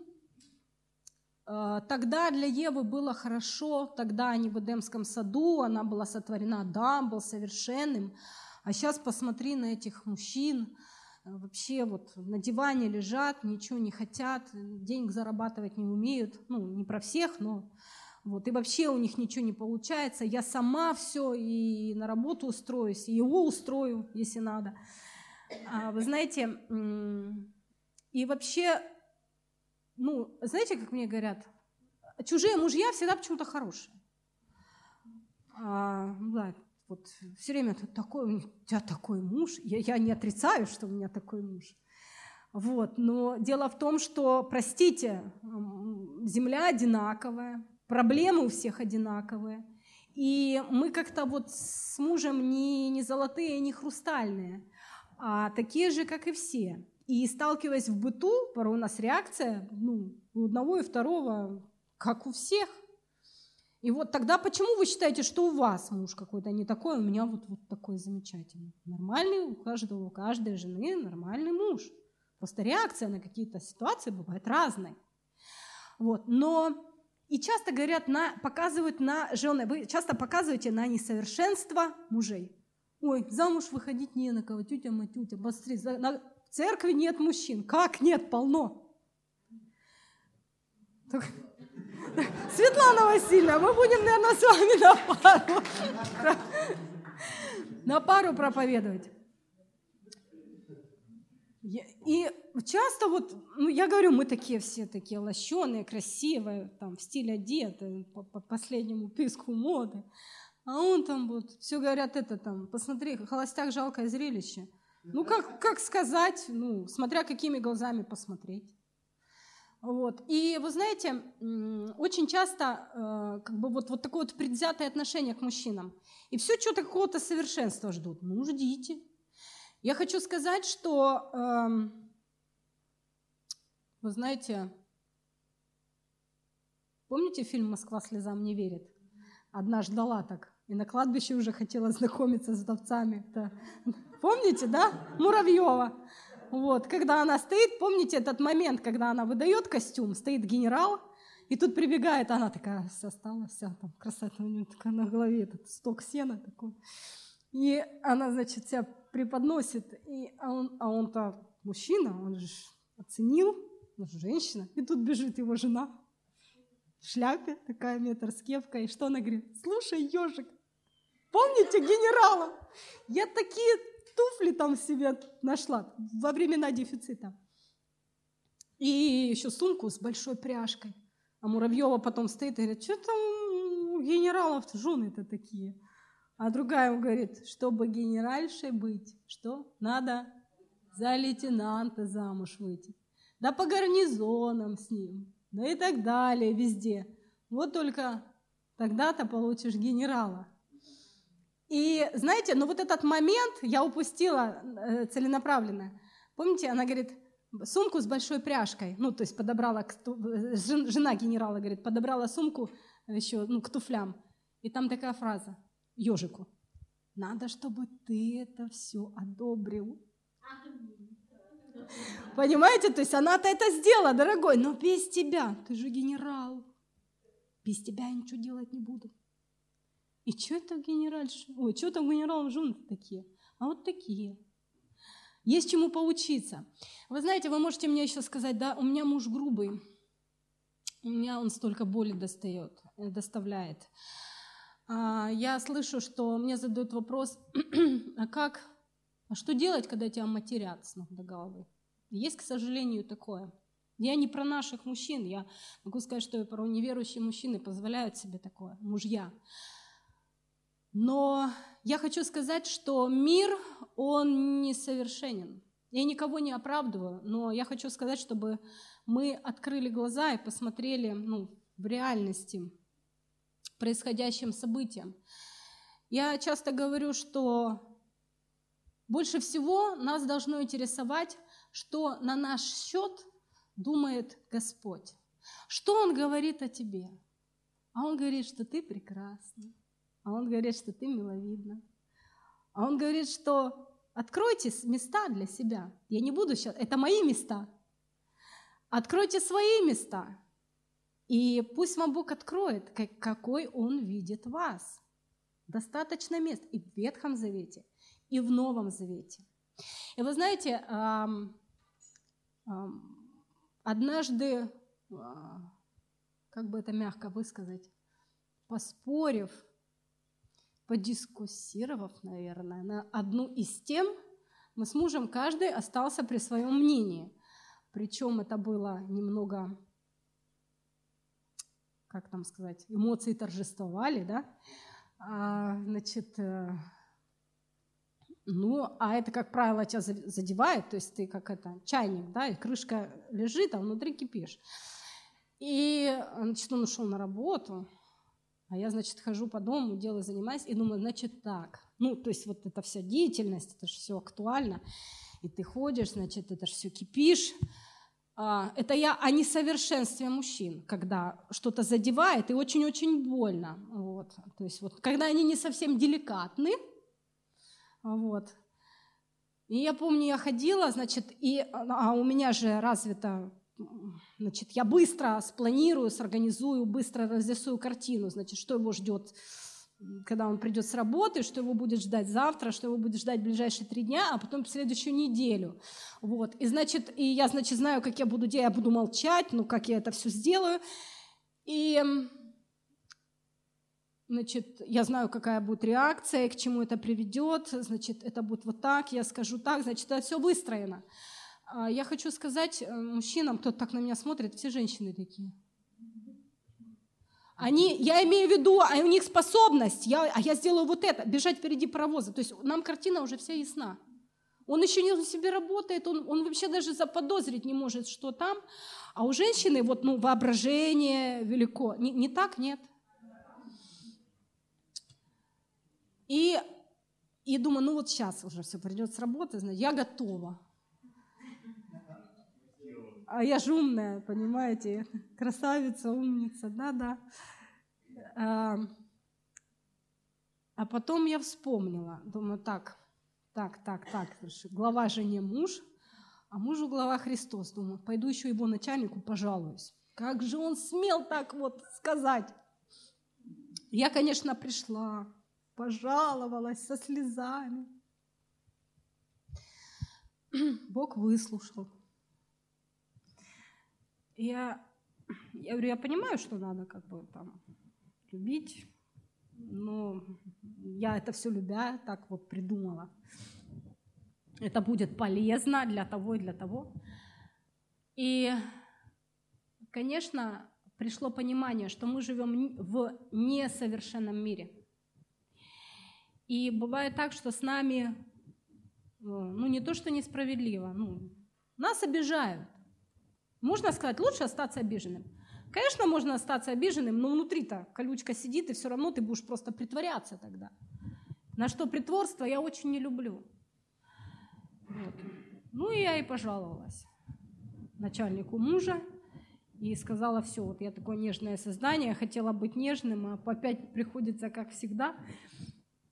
тогда для Евы было хорошо, тогда они в Эдемском саду, она была сотворена, да, был совершенным, а сейчас посмотри на этих мужчин, Э, вообще вот на диване лежат, ничего не хотят, денег зарабатывать не умеют, ну, не про всех, но вот, и вообще у них ничего не получается, я сама все и на работу устроюсь, и его устрою, если надо. А, вы знаете, и вообще, ну, знаете, как мне говорят, чужие мужья всегда почему-то хорошие. А, да, вот все время такой, у тебя такой муж. Я, я не отрицаю, что у меня такой муж. Вот, но дело в том, что, простите, земля одинаковая, проблемы у всех одинаковые. И мы как-то вот с мужем не, не золотые, не хрустальные, а такие же, как и все. И сталкиваясь в быту, порой у нас реакция ну, у одного и второго, как у всех – и вот тогда почему вы считаете, что у вас муж какой-то не такой, а у меня вот, вот такой замечательный? Нормальный у каждого, у каждой жены нормальный муж. Просто реакция на какие-то ситуации бывает разной. Вот. Но и часто говорят, на, показывают на жены, вы часто показываете на несовершенство мужей. Ой, замуж выходить не на кого, тетя матютя, посмотри, на, церкви нет мужчин. Как нет, полно. Так, Светлана Васильевна, мы будем, наверное, с вами на пару, на пару проповедовать. И часто вот, ну я говорю, мы такие все такие лощеные, красивые, там в стиле одеты, по, по последнему писку моды. А он там вот, все говорят это там, посмотри, холостяк жалкое зрелище. Ну как, как сказать, ну смотря какими глазами посмотреть. Вот. И вы знаете, очень часто э, как бы вот, вот такое вот предвзятое отношение к мужчинам. И все что-то какого-то совершенства ждут. Ну, ждите. Я хочу сказать, что, эм, вы знаете, помните фильм «Москва слезам не верит»? Одна ждала так, и на кладбище уже хотела [LAUGHS] знакомиться с вдовцами. Помните, да? Муравьева. Вот, когда она стоит, помните этот момент, когда она выдает костюм, стоит генерал, и тут прибегает, она такая вся стала, вся там красота, у нее такая на голове этот сток сена такой. И она, значит, себя преподносит, и, а, он, а он-то мужчина, он же оценил, он же женщина, и тут бежит его жена в шляпе, такая метр с кепкой, и что она говорит? Слушай, ежик, помните генерала? Я такие туфли там себе нашла во времена дефицита. И еще сумку с большой пряжкой. А Муравьева потом стоит и говорит, что там у генералов жены-то такие? А другая ему говорит, чтобы генеральшей быть, что надо за лейтенанта замуж выйти, да по гарнизонам с ним, да и так далее, везде. Вот только тогда-то получишь генерала. И знаете, ну вот этот момент я упустила э, целенаправленно. Помните, она говорит, сумку с большой пряжкой, ну, то есть подобрала, жена генерала, говорит, подобрала сумку еще, ну, к туфлям. И там такая фраза, ежику, надо, чтобы ты это все одобрил. Понимаете, то есть она-то это сделала, дорогой, но без тебя, ты же генерал, без тебя я ничего делать не буду. И что это генеральша? Ой, что там генерал жены такие? А вот такие. Есть чему поучиться. Вы знаете, вы можете мне еще сказать, да, у меня муж грубый, у меня он столько боли достает, доставляет. А, я слышу, что мне задают вопрос, [CLEARS THROAT] а как, а что делать, когда тебя матерят с ног до головы? Есть, к сожалению, такое. Я не про наших мужчин, я могу сказать, что порой неверующие мужчины позволяют себе такое, мужья. Но я хочу сказать, что мир, он несовершенен. Я никого не оправдываю, но я хочу сказать, чтобы мы открыли глаза и посмотрели ну, в реальности происходящим событиям. Я часто говорю, что больше всего нас должно интересовать, что на наш счет думает Господь. Что Он говорит о тебе? А Он говорит, что ты прекрасна, а он говорит, что ты миловидна. А он говорит, что откройте места для себя. Я не буду сейчас, это мои места. Откройте свои места. И пусть вам Бог откроет, какой Он видит вас. Достаточно мест и в Ветхом Завете, и в Новом Завете. И вы знаете, однажды, а, как бы это мягко высказать, поспорив подискуссировав, наверное, на одну из тем, мы с мужем каждый остался при своем мнении. Причем это было немного, как там сказать, эмоции торжествовали, да? А, значит, э, ну, а это, как правило, тебя задевает, то есть ты как это, чайник, да, и крышка лежит, а внутри кипишь. И, значит, он ушел на работу, а я, значит, хожу по дому, делаю, занимаюсь, и думаю, значит, так. Ну, то есть вот эта вся деятельность, это же все актуально. И ты ходишь, значит, это же все кипишь. А, это я о несовершенстве мужчин, когда что-то задевает и очень-очень больно. Вот. То есть вот, когда они не совсем деликатны. Вот. И я помню, я ходила, значит, и, а у меня же развито Значит, я быстро спланирую, сорганизую, быстро разрисую картину, значит, что его ждет, когда он придет с работы, что его будет ждать завтра, что его будет ждать в ближайшие три дня, а потом в следующую неделю. Вот. И, значит, и я, значит, знаю, как я буду делать, я буду молчать, ну, как я это все сделаю. И Значит, я знаю, какая будет реакция, к чему это приведет, значит, это будет вот так, я скажу так, значит, это все выстроено. А, я хочу сказать э, мужчинам, кто так на меня смотрит, все женщины такие. Они, я имею в виду, а у них способность, я, а я сделаю вот это, бежать впереди паровоза. То есть нам картина уже вся ясна. Он еще не себе работает, он, он вообще даже заподозрить не может, что там. А у женщины вот, ну, воображение велико. Не, не так, нет. И, и думаю, ну вот сейчас уже все придет с работы, я готова а я же умная, понимаете, красавица, умница, да-да. А, а потом я вспомнила, думаю, так, так, так, так, глава жене муж, а мужу глава Христос. Думаю, пойду еще его начальнику пожалуюсь. Как же он смел так вот сказать? Я, конечно, пришла, пожаловалась со слезами. Бог выслушал я, я говорю, я понимаю, что надо как бы там любить, но я это все любя так вот придумала. Это будет полезно для того и для того. И, конечно, пришло понимание, что мы живем в несовершенном мире. И бывает так, что с нами ну не то, что несправедливо, ну, нас обижают. Можно сказать, лучше остаться обиженным. Конечно, можно остаться обиженным, но внутри-то колючка сидит, и все равно ты будешь просто притворяться тогда. На что притворство я очень не люблю. Вот. Ну и я и пожаловалась начальнику мужа и сказала, все, вот я такое нежное создание, хотела быть нежным, а опять приходится, как всегда.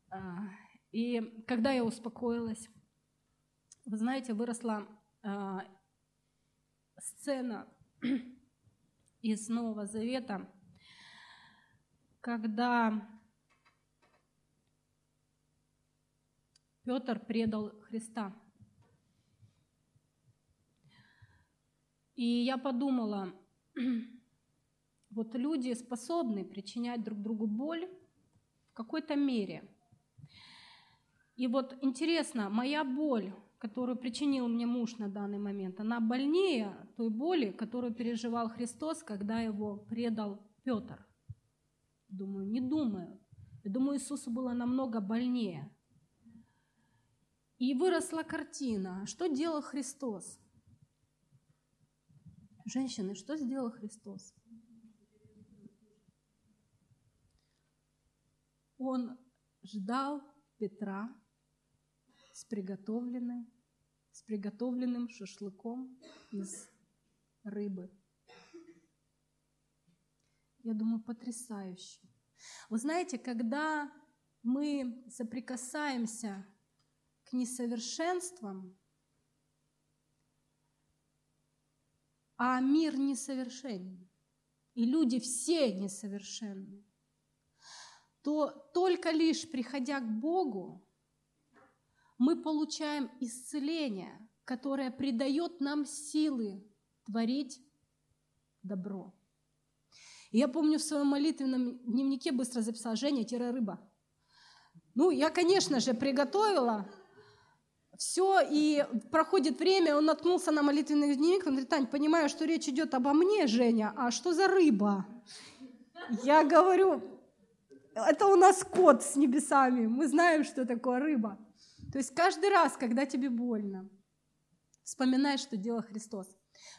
А, и когда я успокоилась, вы знаете, выросла а, сцена [CLEARS THROAT] из Нового Завета, когда Петр предал Христа. И я подумала, [CLEARS THROAT] вот люди способны причинять друг другу боль в какой-то мере. И вот интересно, моя боль которую причинил мне муж на данный момент, она больнее той боли, которую переживал Христос, когда его предал Петр. Думаю, не думаю. Я думаю, Иисусу было намного больнее. И выросла картина. Что делал Христос? Женщины, что сделал Христос? Он ждал Петра, с приготовленным, с приготовленным шашлыком из рыбы. Я думаю, потрясающе. Вы знаете, когда мы соприкасаемся к несовершенствам, а мир несовершенен, и люди все несовершенны, то только лишь приходя к Богу, мы получаем исцеление, которое придает нам силы творить добро. И я помню в своем молитвенном дневнике быстро записала «Женя-рыба». Ну, я, конечно же, приготовила все, и проходит время, он наткнулся на молитвенный дневник, он говорит, Тань, понимаю, что речь идет обо мне, Женя, а что за рыба? Я говорю, это у нас кот с небесами, мы знаем, что такое рыба. То есть каждый раз, когда тебе больно, вспоминай, что делал Христос.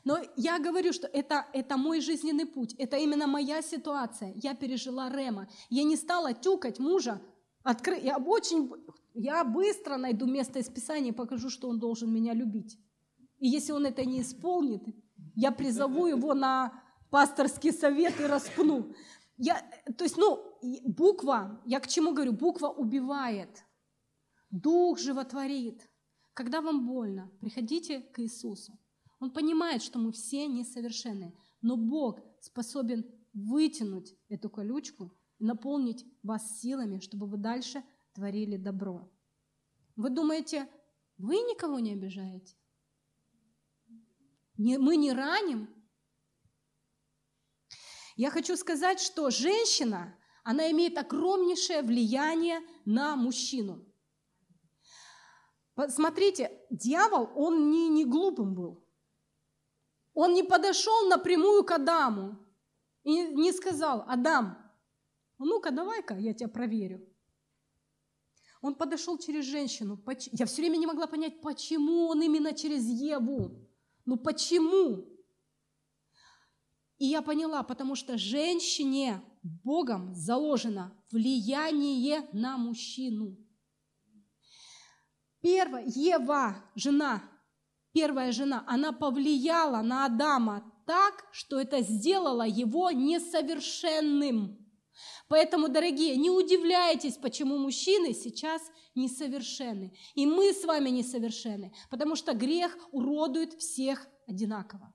Но я говорю, что это, это мой жизненный путь, это именно моя ситуация. Я пережила Рема. Я не стала тюкать мужа. Откры... Я, очень... я быстро найду место из Писания и покажу, что он должен меня любить. И если он это не исполнит, я призову его на пасторский совет и распну. Я, то есть, ну, буква, я к чему говорю, буква убивает – Дух животворит. Когда вам больно, приходите к Иисусу. Он понимает, что мы все несовершенны, но Бог способен вытянуть эту колючку и наполнить вас силами, чтобы вы дальше творили добро. Вы думаете, вы никого не обижаете? Мы не раним? Я хочу сказать, что женщина, она имеет огромнейшее влияние на мужчину. Смотрите, дьявол, он не, не глупым был. Он не подошел напрямую к Адаму и не сказал, Адам, ну-ка давай-ка я тебя проверю. Он подошел через женщину. Я все время не могла понять, почему он именно через Еву. Ну почему? И я поняла, потому что женщине Богом заложено влияние на мужчину. Первая, Ева, жена, первая жена, она повлияла на Адама так, что это сделало его несовершенным. Поэтому, дорогие, не удивляйтесь, почему мужчины сейчас несовершенны. И мы с вами несовершенны, потому что грех уродует всех одинаково.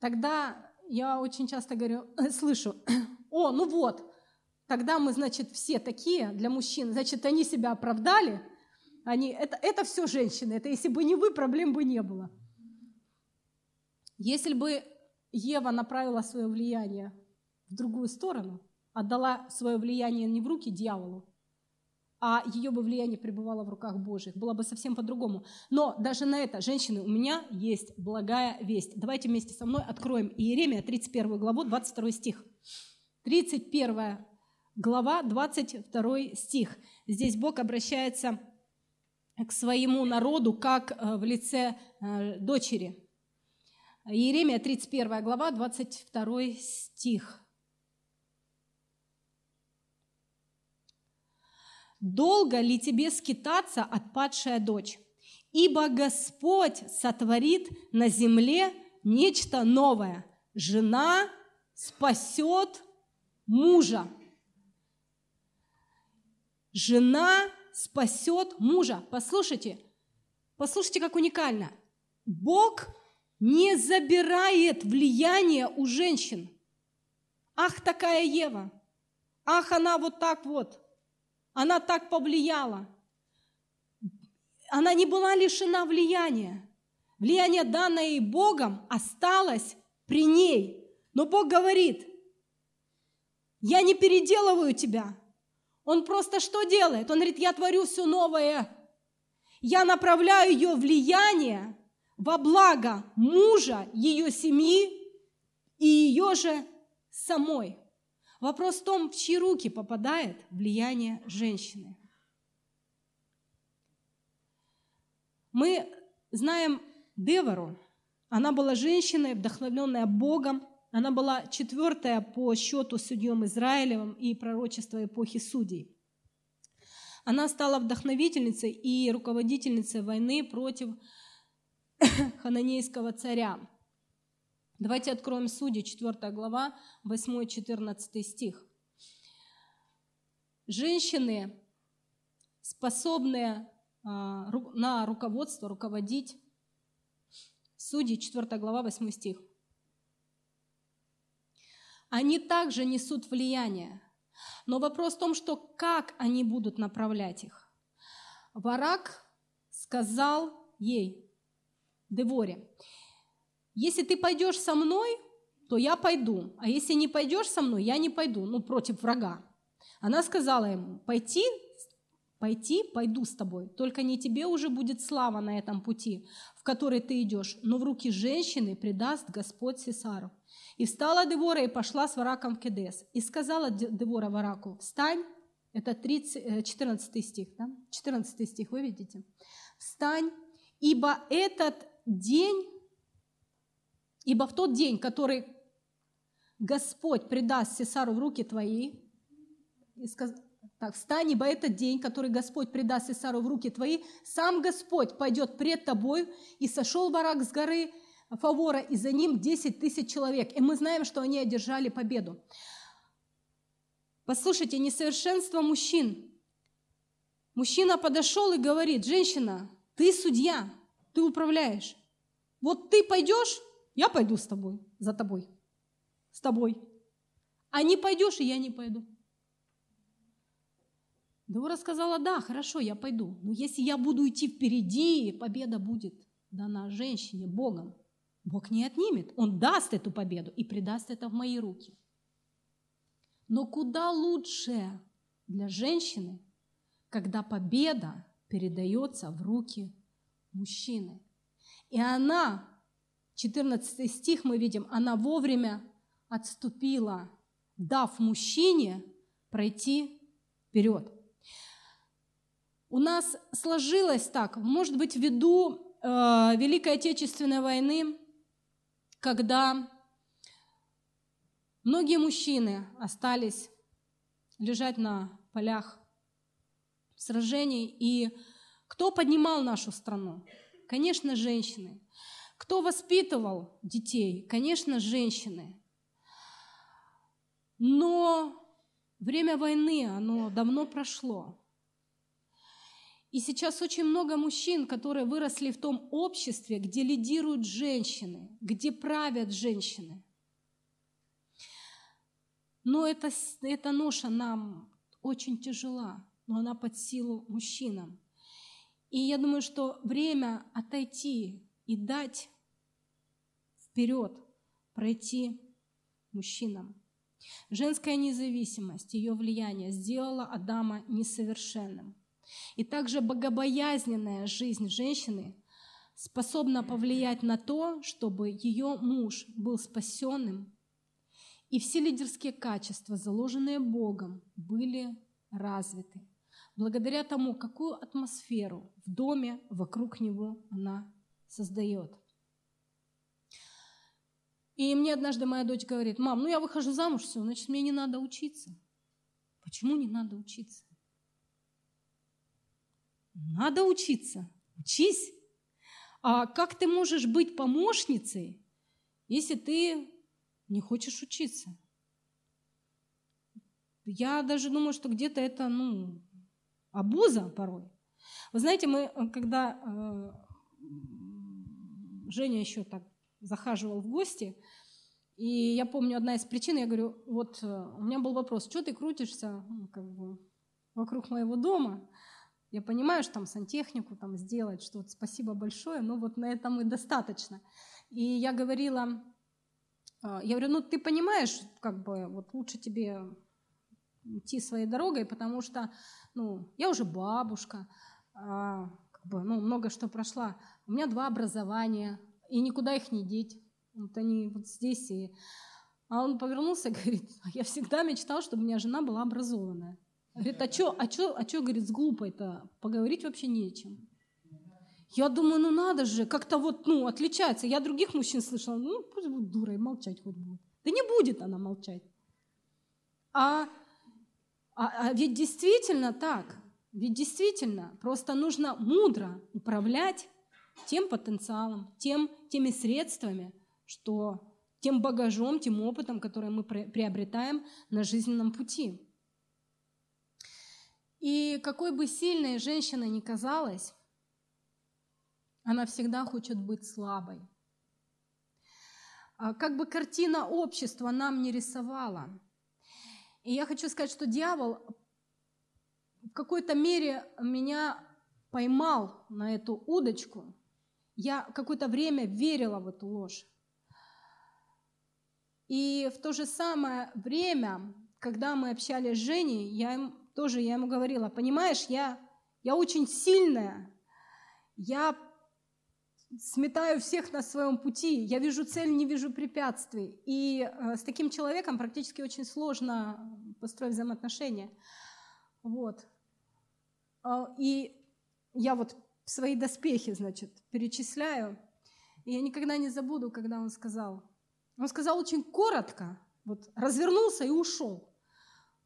Тогда я очень часто говорю, слышу, [CLEARS THROAT] о, ну вот, Тогда мы, значит, все такие для мужчин, значит, они себя оправдали, они, это, это все женщины, это если бы не вы, проблем бы не было. Если бы Ева направила свое влияние в другую сторону, отдала свое влияние не в руки дьяволу, а ее бы влияние пребывало в руках Божьих, было бы совсем по-другому. Но даже на это, женщины, у меня есть благая весть. Давайте вместе со мной откроем Иеремия, 31 главу, 22 стих. 31 глава, 22 стих. Здесь Бог обращается к своему народу, как э, в лице э, дочери. Иеремия, 31 глава, 22 стих. «Долго ли тебе скитаться, отпадшая дочь? Ибо Господь сотворит на земле нечто новое. Жена спасет мужа. Жена спасет мужа. Послушайте, послушайте, как уникально. Бог не забирает влияние у женщин. Ах, такая Ева. Ах, она вот так вот. Она так повлияла. Она не была лишена влияния. Влияние, данное ей Богом, осталось при ней. Но Бог говорит, я не переделываю тебя. Он просто что делает? Он говорит, я творю все новое. Я направляю ее влияние во благо мужа, ее семьи и ее же самой. Вопрос в том, в чьи руки попадает влияние женщины. Мы знаем Девору. Она была женщиной, вдохновленная Богом. Она была четвертая по счету судьем Израилевым и пророчества эпохи судей. Она стала вдохновительницей и руководительницей войны против [COUGHS] хананейского царя. Давайте откроем Судьи, 4 глава, 8-14 стих. Женщины, способные а, на руководство, руководить. Судьи, 4 глава, 8 стих. Они также несут влияние. Но вопрос в том, что как они будут направлять их. Варак сказал ей, Деворе, если ты пойдешь со мной, то я пойду, а если не пойдешь со мной, я не пойду, ну, против врага. Она сказала ему, пойти, пойти, пойду с тобой, только не тебе уже будет слава на этом пути, в который ты идешь, но в руки женщины предаст Господь Сесару. И встала Девора и пошла с Вараком в Кедес. И сказала Девора Вараку, встань, это 30, 14 э, стих, да? 14 стих, вы видите? Встань, ибо этот день Ибо в тот день, который Господь предаст Сесару в руки твои, и сказ... так, встань, ибо этот день, который Господь предаст Сесару в руки твои, сам Господь пойдет пред тобой, и сошел барак с горы Фавора, и за ним 10 тысяч человек. И мы знаем, что они одержали победу. Послушайте, несовершенство мужчин. Мужчина подошел и говорит, женщина, ты судья, ты управляешь. Вот ты пойдешь, я пойду с тобой, за тобой, с тобой. А не пойдешь, и я не пойду. Девора сказала, да, хорошо, я пойду. Но если я буду идти впереди, победа будет дана женщине Богом. Бог не отнимет. Он даст эту победу и придаст это в мои руки. Но куда лучше для женщины, когда победа передается в руки мужчины. И она 14 стих мы видим, она вовремя отступила, дав мужчине пройти вперед. У нас сложилось так, может быть, ввиду э, Великой Отечественной войны, когда многие мужчины остались лежать на полях сражений, и кто поднимал нашу страну? Конечно, женщины. Кто воспитывал детей? Конечно, женщины. Но время войны, оно давно прошло. И сейчас очень много мужчин, которые выросли в том обществе, где лидируют женщины, где правят женщины. Но эта, эта ноша нам очень тяжела, но она под силу мужчинам. И я думаю, что время отойти и дать вперед, пройти мужчинам. Женская независимость, ее влияние сделала Адама несовершенным. И также богобоязненная жизнь женщины способна повлиять на то, чтобы ее муж был спасенным И все лидерские качества, заложенные Богом, были развиты. Благодаря тому, какую атмосферу в доме вокруг него она создает. И мне однажды моя дочь говорит, мам, ну я выхожу замуж, все, значит, мне не надо учиться. Почему не надо учиться? Надо учиться. Учись. А как ты можешь быть помощницей, если ты не хочешь учиться? Я даже думаю, что где-то это, ну, обуза порой. Вы знаете, мы, э, когда э, Женя еще так захаживал в гости, и я помню, одна из причин, я говорю, вот э, у меня был вопрос, что ты крутишься ну, как бы, вокруг моего дома? Я понимаю, что там сантехнику там сделать, что вот спасибо большое, но вот на этом и достаточно. И я говорила, э, я говорю, ну ты понимаешь, как бы вот лучше тебе идти своей дорогой, потому что, ну, я уже бабушка, а, как бы, ну, много что прошла. У меня два образования, и никуда их не деть. Вот они вот здесь. И... А он повернулся и говорит, я всегда мечтал, чтобы у меня жена была образованная. Говорит, а что, а что, а что, говорит, с глупой-то? Поговорить вообще нечем. Я думаю, ну надо же, как-то вот, ну, отличается. Я других мужчин слышала, ну, пусть будет дурой, молчать хоть будет. Да не будет она молчать. А, а, а ведь действительно так, ведь действительно, просто нужно мудро управлять тем потенциалом, тем, теми средствами, что тем багажом, тем опытом, который мы приобретаем на жизненном пути. И какой бы сильной женщина ни казалась, она всегда хочет быть слабой. А как бы картина общества нам не рисовала. И я хочу сказать, что дьявол в какой-то мере меня поймал на эту удочку. Я какое-то время верила в эту ложь. И в то же самое время, когда мы общались с Женей, я им, тоже я ему говорила, понимаешь, я, я очень сильная, я сметаю всех на своем пути, я вижу цель, не вижу препятствий. И э, с таким человеком практически очень сложно построить взаимоотношения. Вот. А, и я вот свои доспехи, значит, перечисляю. И я никогда не забуду, когда он сказал, он сказал очень коротко, вот развернулся и ушел.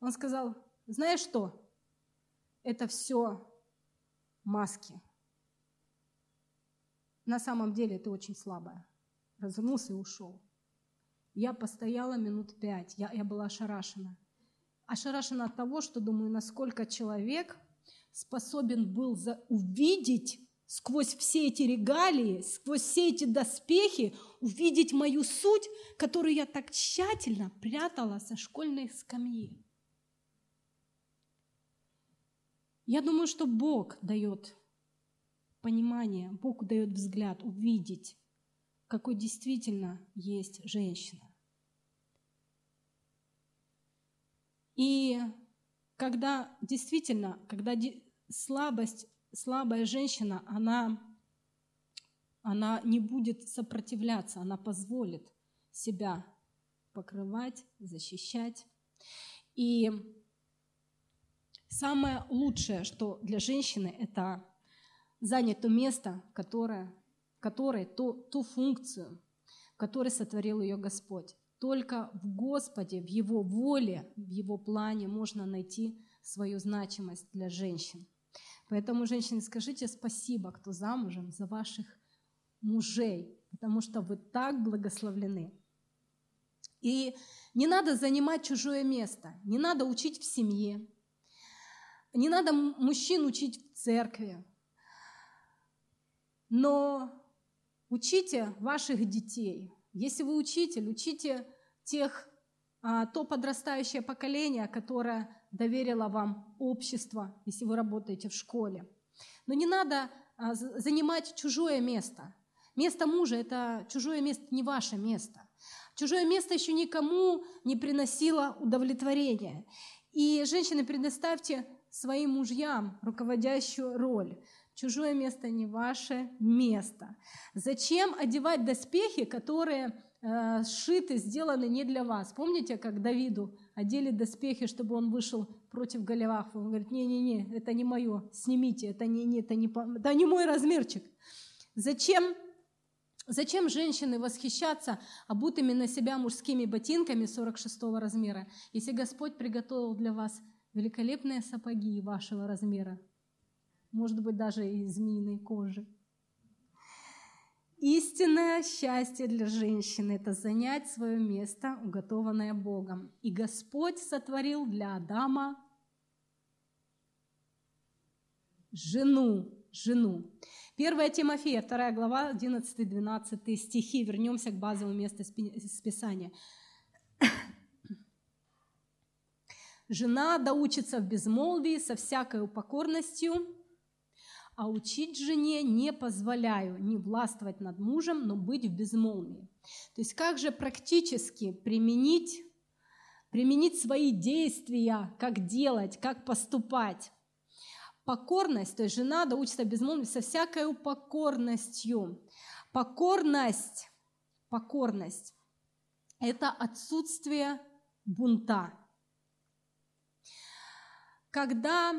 Он сказал, знаешь что, это все маски. На самом деле ты очень слабая. Развернулся и ушел. Я постояла минут пять, я, я была ошарашена. Ошарашена от того, что думаю, насколько человек способен был за, увидеть сквозь все эти регалии, сквозь все эти доспехи увидеть мою суть, которую я так тщательно прятала со школьной скамьи. Я думаю, что Бог дает понимание, Бог дает взгляд увидеть, какой действительно есть женщина. И когда действительно, когда слабость слабая женщина, она, она не будет сопротивляться, она позволит себя покрывать, защищать. И самое лучшее, что для женщины, это занять то место, которое, которое ту, ту функцию, которую сотворил ее Господь. Только в Господе, в Его воле, в Его плане можно найти свою значимость для женщин. Поэтому, женщины, скажите спасибо, кто замужем, за ваших мужей, потому что вы так благословлены. И не надо занимать чужое место, не надо учить в семье, не надо мужчин учить в церкви, но учите ваших детей. Если вы учитель, учите тех, а, то подрастающее поколение, которое доверило вам общество, если вы работаете в школе. Но не надо а, занимать чужое место. Место мужа – это чужое место, не ваше место. Чужое место еще никому не приносило удовлетворения. И, женщины, предоставьте своим мужьям руководящую роль. Чужое место не ваше место. Зачем одевать доспехи, которые э, сшиты, сделаны не для вас. Помните, как Давиду одели доспехи, чтобы он вышел против Голиафа? Он говорит, не-не-не, это не мое, снимите, это не, не, это не, это не мой размерчик. Зачем Зачем женщины восхищаться обутыми на себя мужскими ботинками 46 размера, если Господь приготовил для вас великолепные сапоги вашего размера, может быть, даже из змеиной кожи? Истинное счастье для женщины – это занять свое место, уготованное Богом. И Господь сотворил для Адама жену, жену. 1 Тимофея, 2 глава, 11-12 стихи. Вернемся к базовому месту Писания. Жена доучится в безмолвии со всякой покорностью, а учить жене не позволяю не властвовать над мужем, но быть в безмолвии. То есть как же практически применить, применить свои действия, как делать, как поступать. Покорность, то есть жена да учится безмолвию со всякой покорностью. Покорность, покорность – это отсутствие бунта. Когда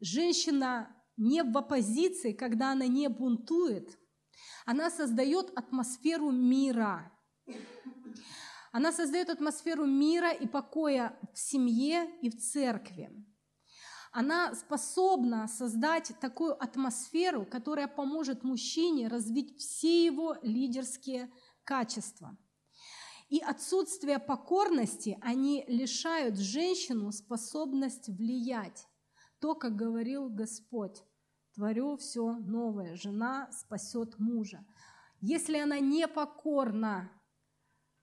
женщина не в оппозиции, когда она не бунтует, она создает атмосферу мира. Она создает атмосферу мира и покоя в семье и в церкви она способна создать такую атмосферу, которая поможет мужчине развить все его лидерские качества. И отсутствие покорности, они лишают женщину способность влиять. То, как говорил Господь, творю все новое, жена спасет мужа. Если она не покорна,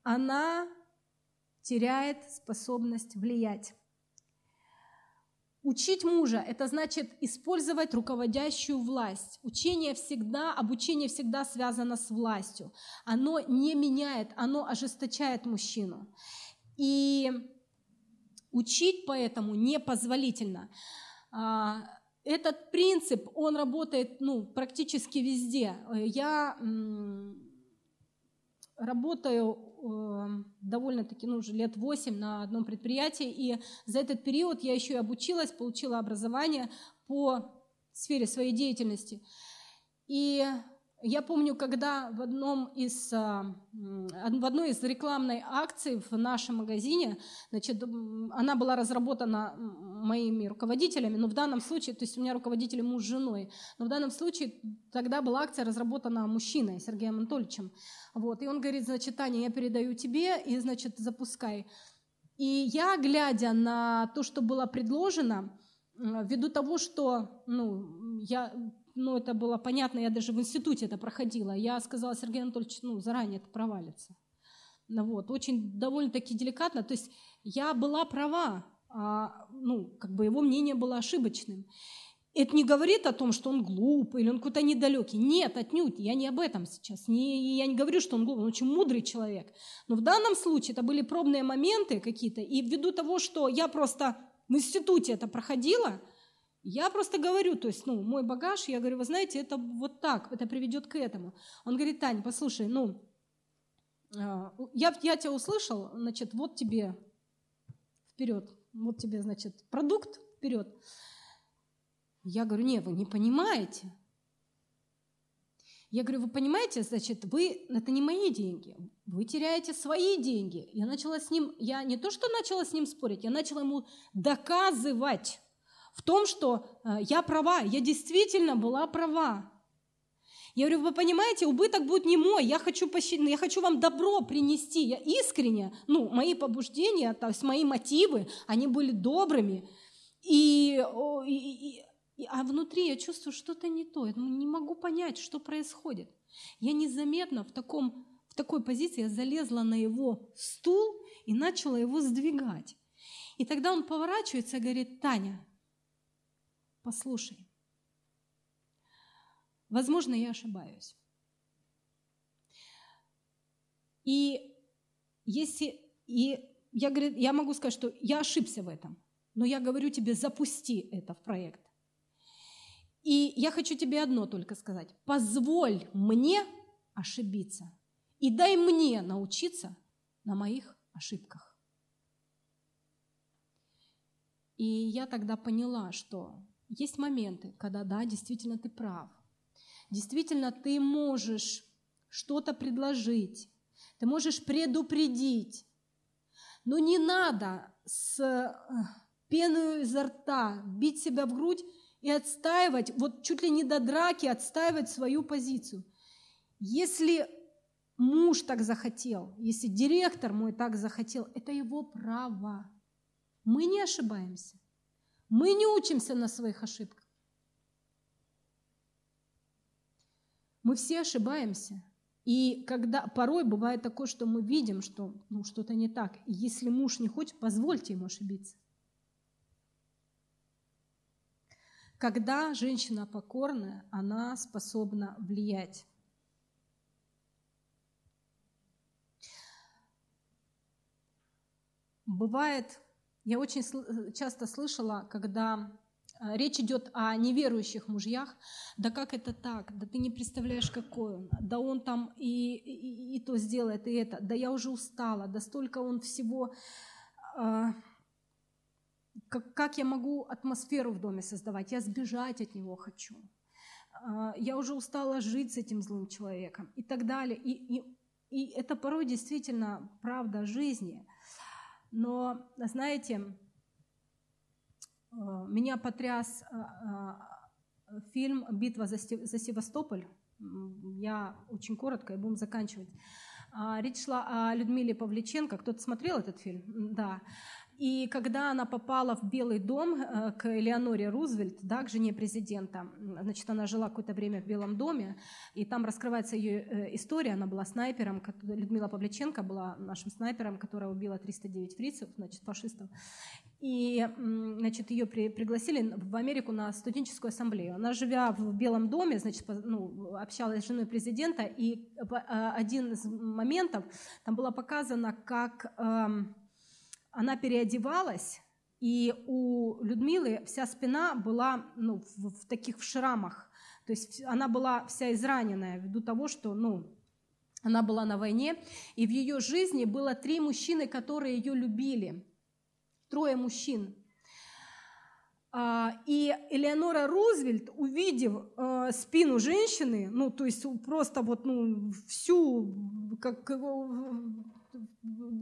она теряет способность влиять. Учить мужа – это значит использовать руководящую власть. Учение всегда, обучение всегда связано с властью. Оно не меняет, оно ожесточает мужчину. И учить поэтому непозволительно. А, этот принцип, он работает ну, практически везде. Я работаю Эм, довольно-таки, ну, уже лет 8 на одном предприятии, и за этот период я еще и обучилась, получила образование по сфере своей деятельности. И я помню, когда в, одном из, а, в одной из рекламной акций в нашем магазине, значит, она была разработана моими руководителями, но в данном случае, то есть у меня руководители муж с женой, но в данном случае тогда была акция разработана мужчиной, Сергеем Анатольевичем. Вот, и он говорит, значит, Таня, я передаю тебе, и, значит, запускай. И я, глядя на то, что было предложено, ввиду того, что ну, я ну, это было понятно, я даже в институте это проходила. Я сказала Сергею Анатольевичу, ну, заранее это провалится. Ну, вот, очень довольно-таки деликатно. То есть я была права, а, ну, как бы его мнение было ошибочным. Это не говорит о том, что он глупый или он какой-то недалекий. Нет, отнюдь, я не об этом сейчас. Не, я не говорю, что он глупый, он очень мудрый человек. Но в данном случае это были пробные моменты какие-то, и ввиду того, что я просто в институте это проходила, я просто говорю, то есть, ну, мой багаж, я говорю, вы знаете, это вот так, это приведет к этому. Он говорит, Таня, послушай, ну, а, я, я тебя услышал, значит, вот тебе вперед, вот тебе, значит, продукт вперед. Я говорю, не, вы не понимаете. Я говорю, вы понимаете, значит, вы, это не мои деньги, вы теряете свои деньги. Я начала с ним, я не то, что начала с ним спорить, я начала ему доказывать, в том, что э, я права, я действительно была права. Я говорю, вы понимаете, убыток будет не мой, я хочу, пощадить, я хочу вам добро принести, я искренне, ну, мои побуждения, то есть мои мотивы, они были добрыми, и, и, и, а внутри я чувствую что-то не то, я не могу понять, что происходит. Я незаметно в, таком, в такой позиции, я залезла на его стул и начала его сдвигать. И тогда он поворачивается и говорит, Таня, послушай, возможно, я ошибаюсь. И если и я, говорю, я могу сказать, что я ошибся в этом, но я говорю тебе, запусти это в проект. И я хочу тебе одно только сказать. Позволь мне ошибиться. и дай мне научиться на моих ошибках. И я тогда поняла, что есть моменты, когда, да, действительно ты прав. Действительно, ты можешь что-то предложить, ты можешь предупредить, но не надо с э, пеной изо рта бить себя в грудь и отстаивать, вот чуть ли не до драки отстаивать свою позицию. Если муж так захотел, если директор мой так захотел, это его право. Мы не ошибаемся. Мы не учимся на своих ошибках. Мы все ошибаемся. И когда порой бывает такое, что мы видим, что ну, что-то не так, и если муж не хочет, позвольте ему ошибиться. Когда женщина покорная, она способна влиять. Бывает, я очень часто слышала, когда э, речь идет о неверующих мужьях, да как это так, да ты не представляешь, какой он, да он там и, и, и то сделает, и это, да я уже устала, да столько он всего а, как, как я могу атмосферу в доме создавать? Я сбежать от него хочу. А, я уже устала жить с этим злым человеком и так далее. И, и, и это порой действительно правда жизни. Но, знаете, а, меня потряс а, фильм «Битва за Севастополь». Я очень коротко и будем заканчивать. Речь шла о Людмиле Павличенко. Кто-то смотрел этот фильм? Да. И когда она попала в Белый дом э, к Элеоноре Рузвельт, да, к жене президента, значит, она жила какое-то время в Белом доме, и там раскрывается ее э, история. Она была снайпером, Людмила Павличенко была нашим снайпером, которая убила 309 фрицев, значит, фашистов. И, значит, ее при, пригласили в Америку на студенческую ассамблею. Она, живя в Белом доме, значит, ну, общалась с женой президента, и э, один из моментов, там было показано, как эм, она переодевалась, и у Людмилы вся спина была ну, в, в таких в шрамах. То есть она была вся израненная ввиду того, что ну, она была на войне. И в ее жизни было три мужчины, которые ее любили. Трое мужчин. А, и Элеонора Рузвельт, увидев э, спину женщины, ну, то есть просто вот, ну, всю, как,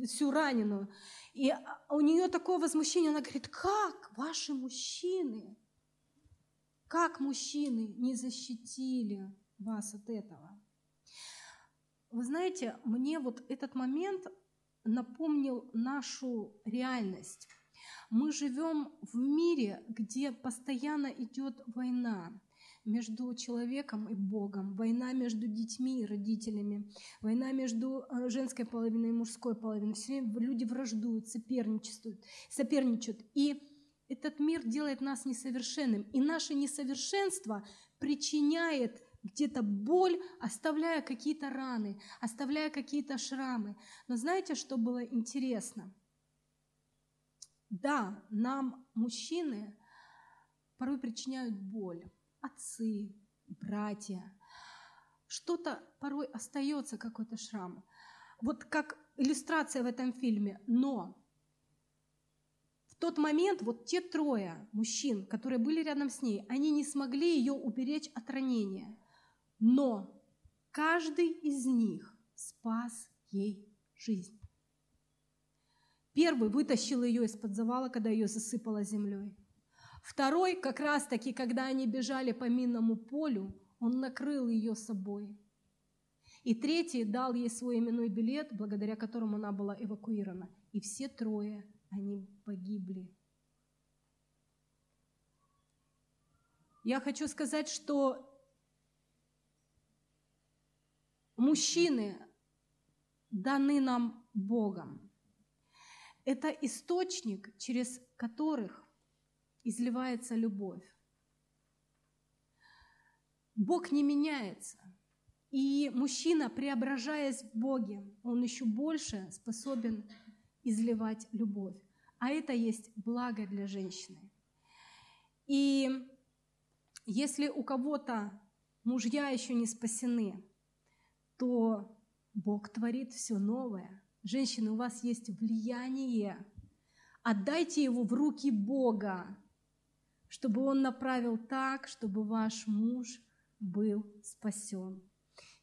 всю раненую, и у нее такое возмущение, она говорит, как ваши мужчины, как мужчины не защитили вас от этого? Вы знаете, мне вот этот момент напомнил нашу реальность. Мы живем в мире, где постоянно идет война между человеком и Богом, война между детьми и родителями, война между э, женской половиной и мужской половиной. Все время люди враждуют, соперничают, соперничают. И этот мир делает нас несовершенным. И наше несовершенство причиняет где-то боль, оставляя какие-то раны, оставляя какие-то шрамы. Но знаете, что было интересно? Да, нам, мужчины, порой причиняют боль отцы, братья. Что-то порой остается, какой-то шрам. Вот как иллюстрация в этом фильме. Но в тот момент вот те трое мужчин, которые были рядом с ней, они не смогли ее уберечь от ранения. Но каждый из них спас ей жизнь. Первый вытащил ее из-под завала, когда ее засыпало землей. Второй, как раз-таки, когда они бежали по минному полю, он накрыл ее собой. И третий дал ей свой именной билет, благодаря которому она была эвакуирована. И все трое, они погибли. Я хочу сказать, что мужчины даны нам Богом. Это источник, через которых изливается любовь. Бог не меняется. И мужчина, преображаясь в Боге, он еще больше способен изливать любовь. А это есть благо для женщины. И если у кого-то мужья еще не спасены, то Бог творит все новое. Женщины, у вас есть влияние. Отдайте его в руки Бога, чтобы он направил так, чтобы ваш муж был спасен.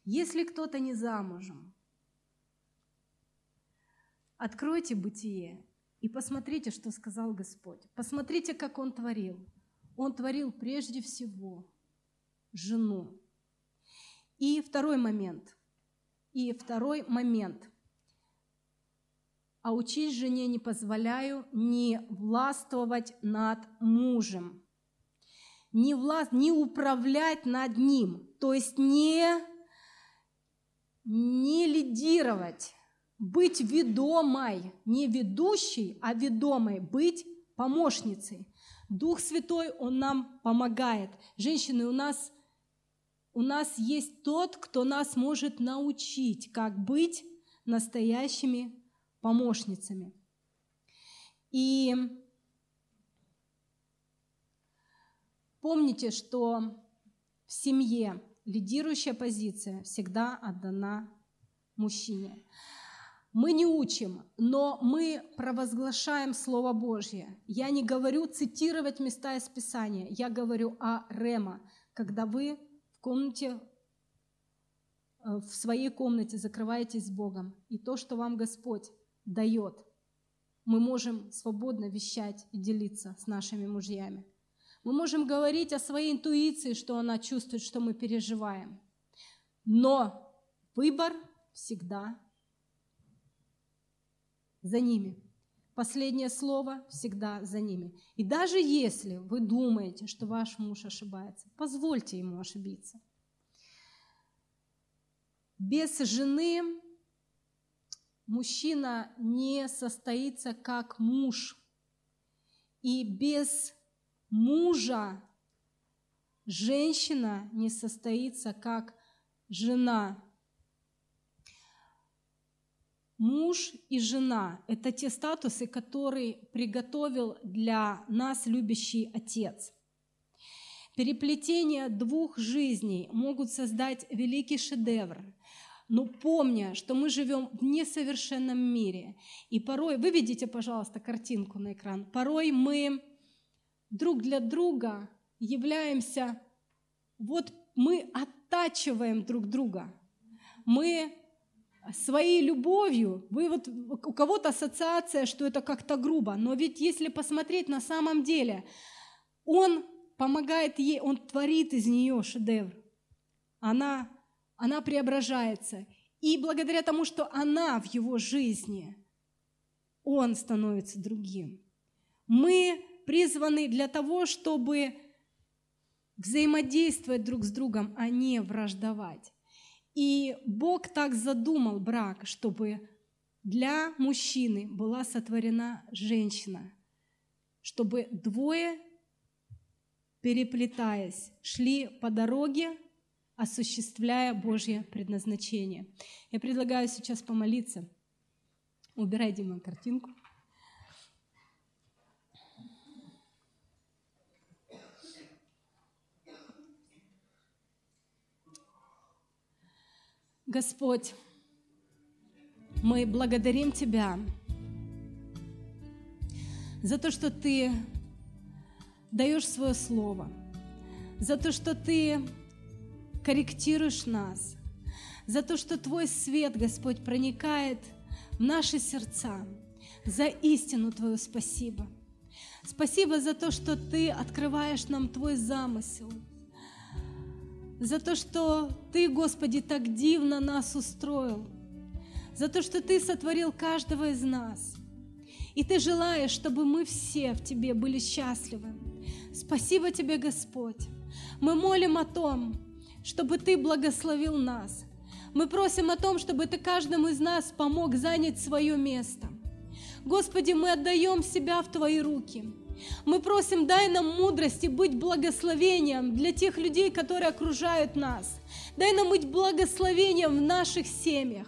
Если кто-то не замужем, откройте бытие и посмотрите, что сказал Господь. Посмотрите, как Он творил. Он творил прежде всего жену. И второй момент. И второй момент. А учить жене не позволяю не властвовать над мужем, не, власть, не управлять над ним, то есть не, не лидировать, быть ведомой, не ведущей, а ведомой, быть помощницей. Дух Святой, Он нам помогает. Женщины, у нас, у нас есть тот, кто нас может научить, как быть настоящими помощницами. И помните, что в семье лидирующая позиция всегда отдана мужчине. Мы не учим, но мы провозглашаем Слово Божье. Я не говорю цитировать места из Писания, я говорю о рема, когда вы в комнате, э, в своей комнате закрываетесь с Богом, и то, что вам Господь дает, мы можем свободно вещать и делиться с нашими мужьями. Мы можем говорить о своей интуиции, что она чувствует, что мы переживаем. Но выбор всегда за ними. Последнее слово всегда за ними. И даже если вы думаете, что ваш муж ошибается, позвольте ему ошибиться. Без жены мужчина не состоится как муж. И без мужа женщина не состоится как жена. Муж и жена – это те статусы, которые приготовил для нас любящий Отец. Переплетение двух жизней могут создать великий шедевр, но помня, что мы живем в несовершенном мире, и порой, выведите, пожалуйста, картинку на экран, порой мы друг для друга являемся, вот мы оттачиваем друг друга, мы своей любовью, вы вот, у кого-то ассоциация, что это как-то грубо, но ведь если посмотреть на самом деле, он помогает ей, он творит из нее шедевр. Она, она преображается. И благодаря тому, что она в его жизни, он становится другим. Мы призваны для того, чтобы взаимодействовать друг с другом, а не враждовать. И Бог так задумал брак, чтобы для мужчины была сотворена женщина, чтобы двое, переплетаясь, шли по дороге, осуществляя Божье предназначение. Я предлагаю сейчас помолиться. Убирай, Дима, картинку. Господь, мы благодарим Тебя за то, что Ты даешь свое слово, за то, что Ты корректируешь нас, за то, что Твой свет, Господь, проникает в наши сердца. За истину Твою спасибо. Спасибо за то, что Ты открываешь нам Твой замысел – за то, что Ты, Господи, так дивно нас устроил, за то, что Ты сотворил каждого из нас. И Ты желаешь, чтобы мы все в Тебе были счастливы. Спасибо Тебе, Господь. Мы молим о том, чтобы Ты благословил нас. Мы просим о том, чтобы Ты каждому из нас помог занять свое место. Господи, мы отдаем себя в Твои руки. Мы просим, дай нам мудрости быть благословением для тех людей, которые окружают нас. Дай нам быть благословением в наших семьях.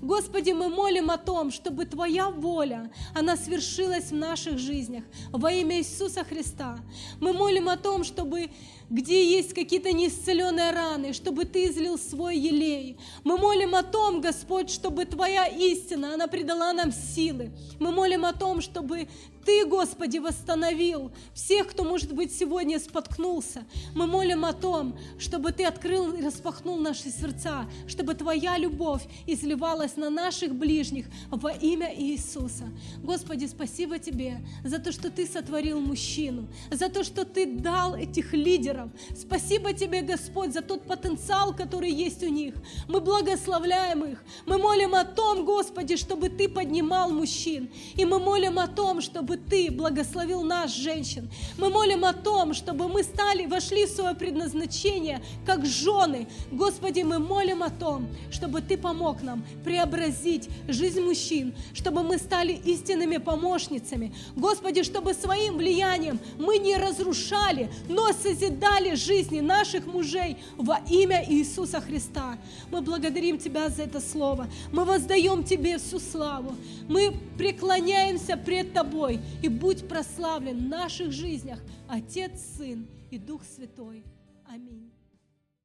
Господи, мы молим о том, чтобы Твоя воля, она свершилась в наших жизнях во имя Иисуса Христа. Мы молим о том, чтобы где есть какие-то неисцеленные раны, чтобы Ты излил свой елей. Мы молим о том, Господь, чтобы Твоя истина, она придала нам силы. Мы молим о том, чтобы ты, Господи, восстановил всех, кто, может быть, сегодня споткнулся. Мы молим о том, чтобы Ты открыл и распахнул наши сердца, чтобы Твоя любовь изливалась на наших ближних во имя Иисуса. Господи, спасибо Тебе за то, что Ты сотворил мужчину, за то, что Ты дал этих лидеров. Спасибо Тебе, Господь, за тот потенциал, который есть у них. Мы благословляем их. Мы молим о том, Господи, чтобы Ты поднимал мужчин. И мы молим о том, чтобы ты благословил нас, женщин. Мы молим о том, чтобы мы стали, вошли в свое предназначение, как жены. Господи, мы молим о том, чтобы Ты помог нам преобразить жизнь мужчин, чтобы мы стали истинными помощницами. Господи, чтобы своим влиянием мы не разрушали, но созидали жизни наших мужей во имя Иисуса Христа. Мы благодарим Тебя за это слово. Мы воздаем Тебе всю славу. Мы преклоняемся пред Тобой и будь прославлен в наших жизнях Отец, Сын и Дух Святой. Аминь.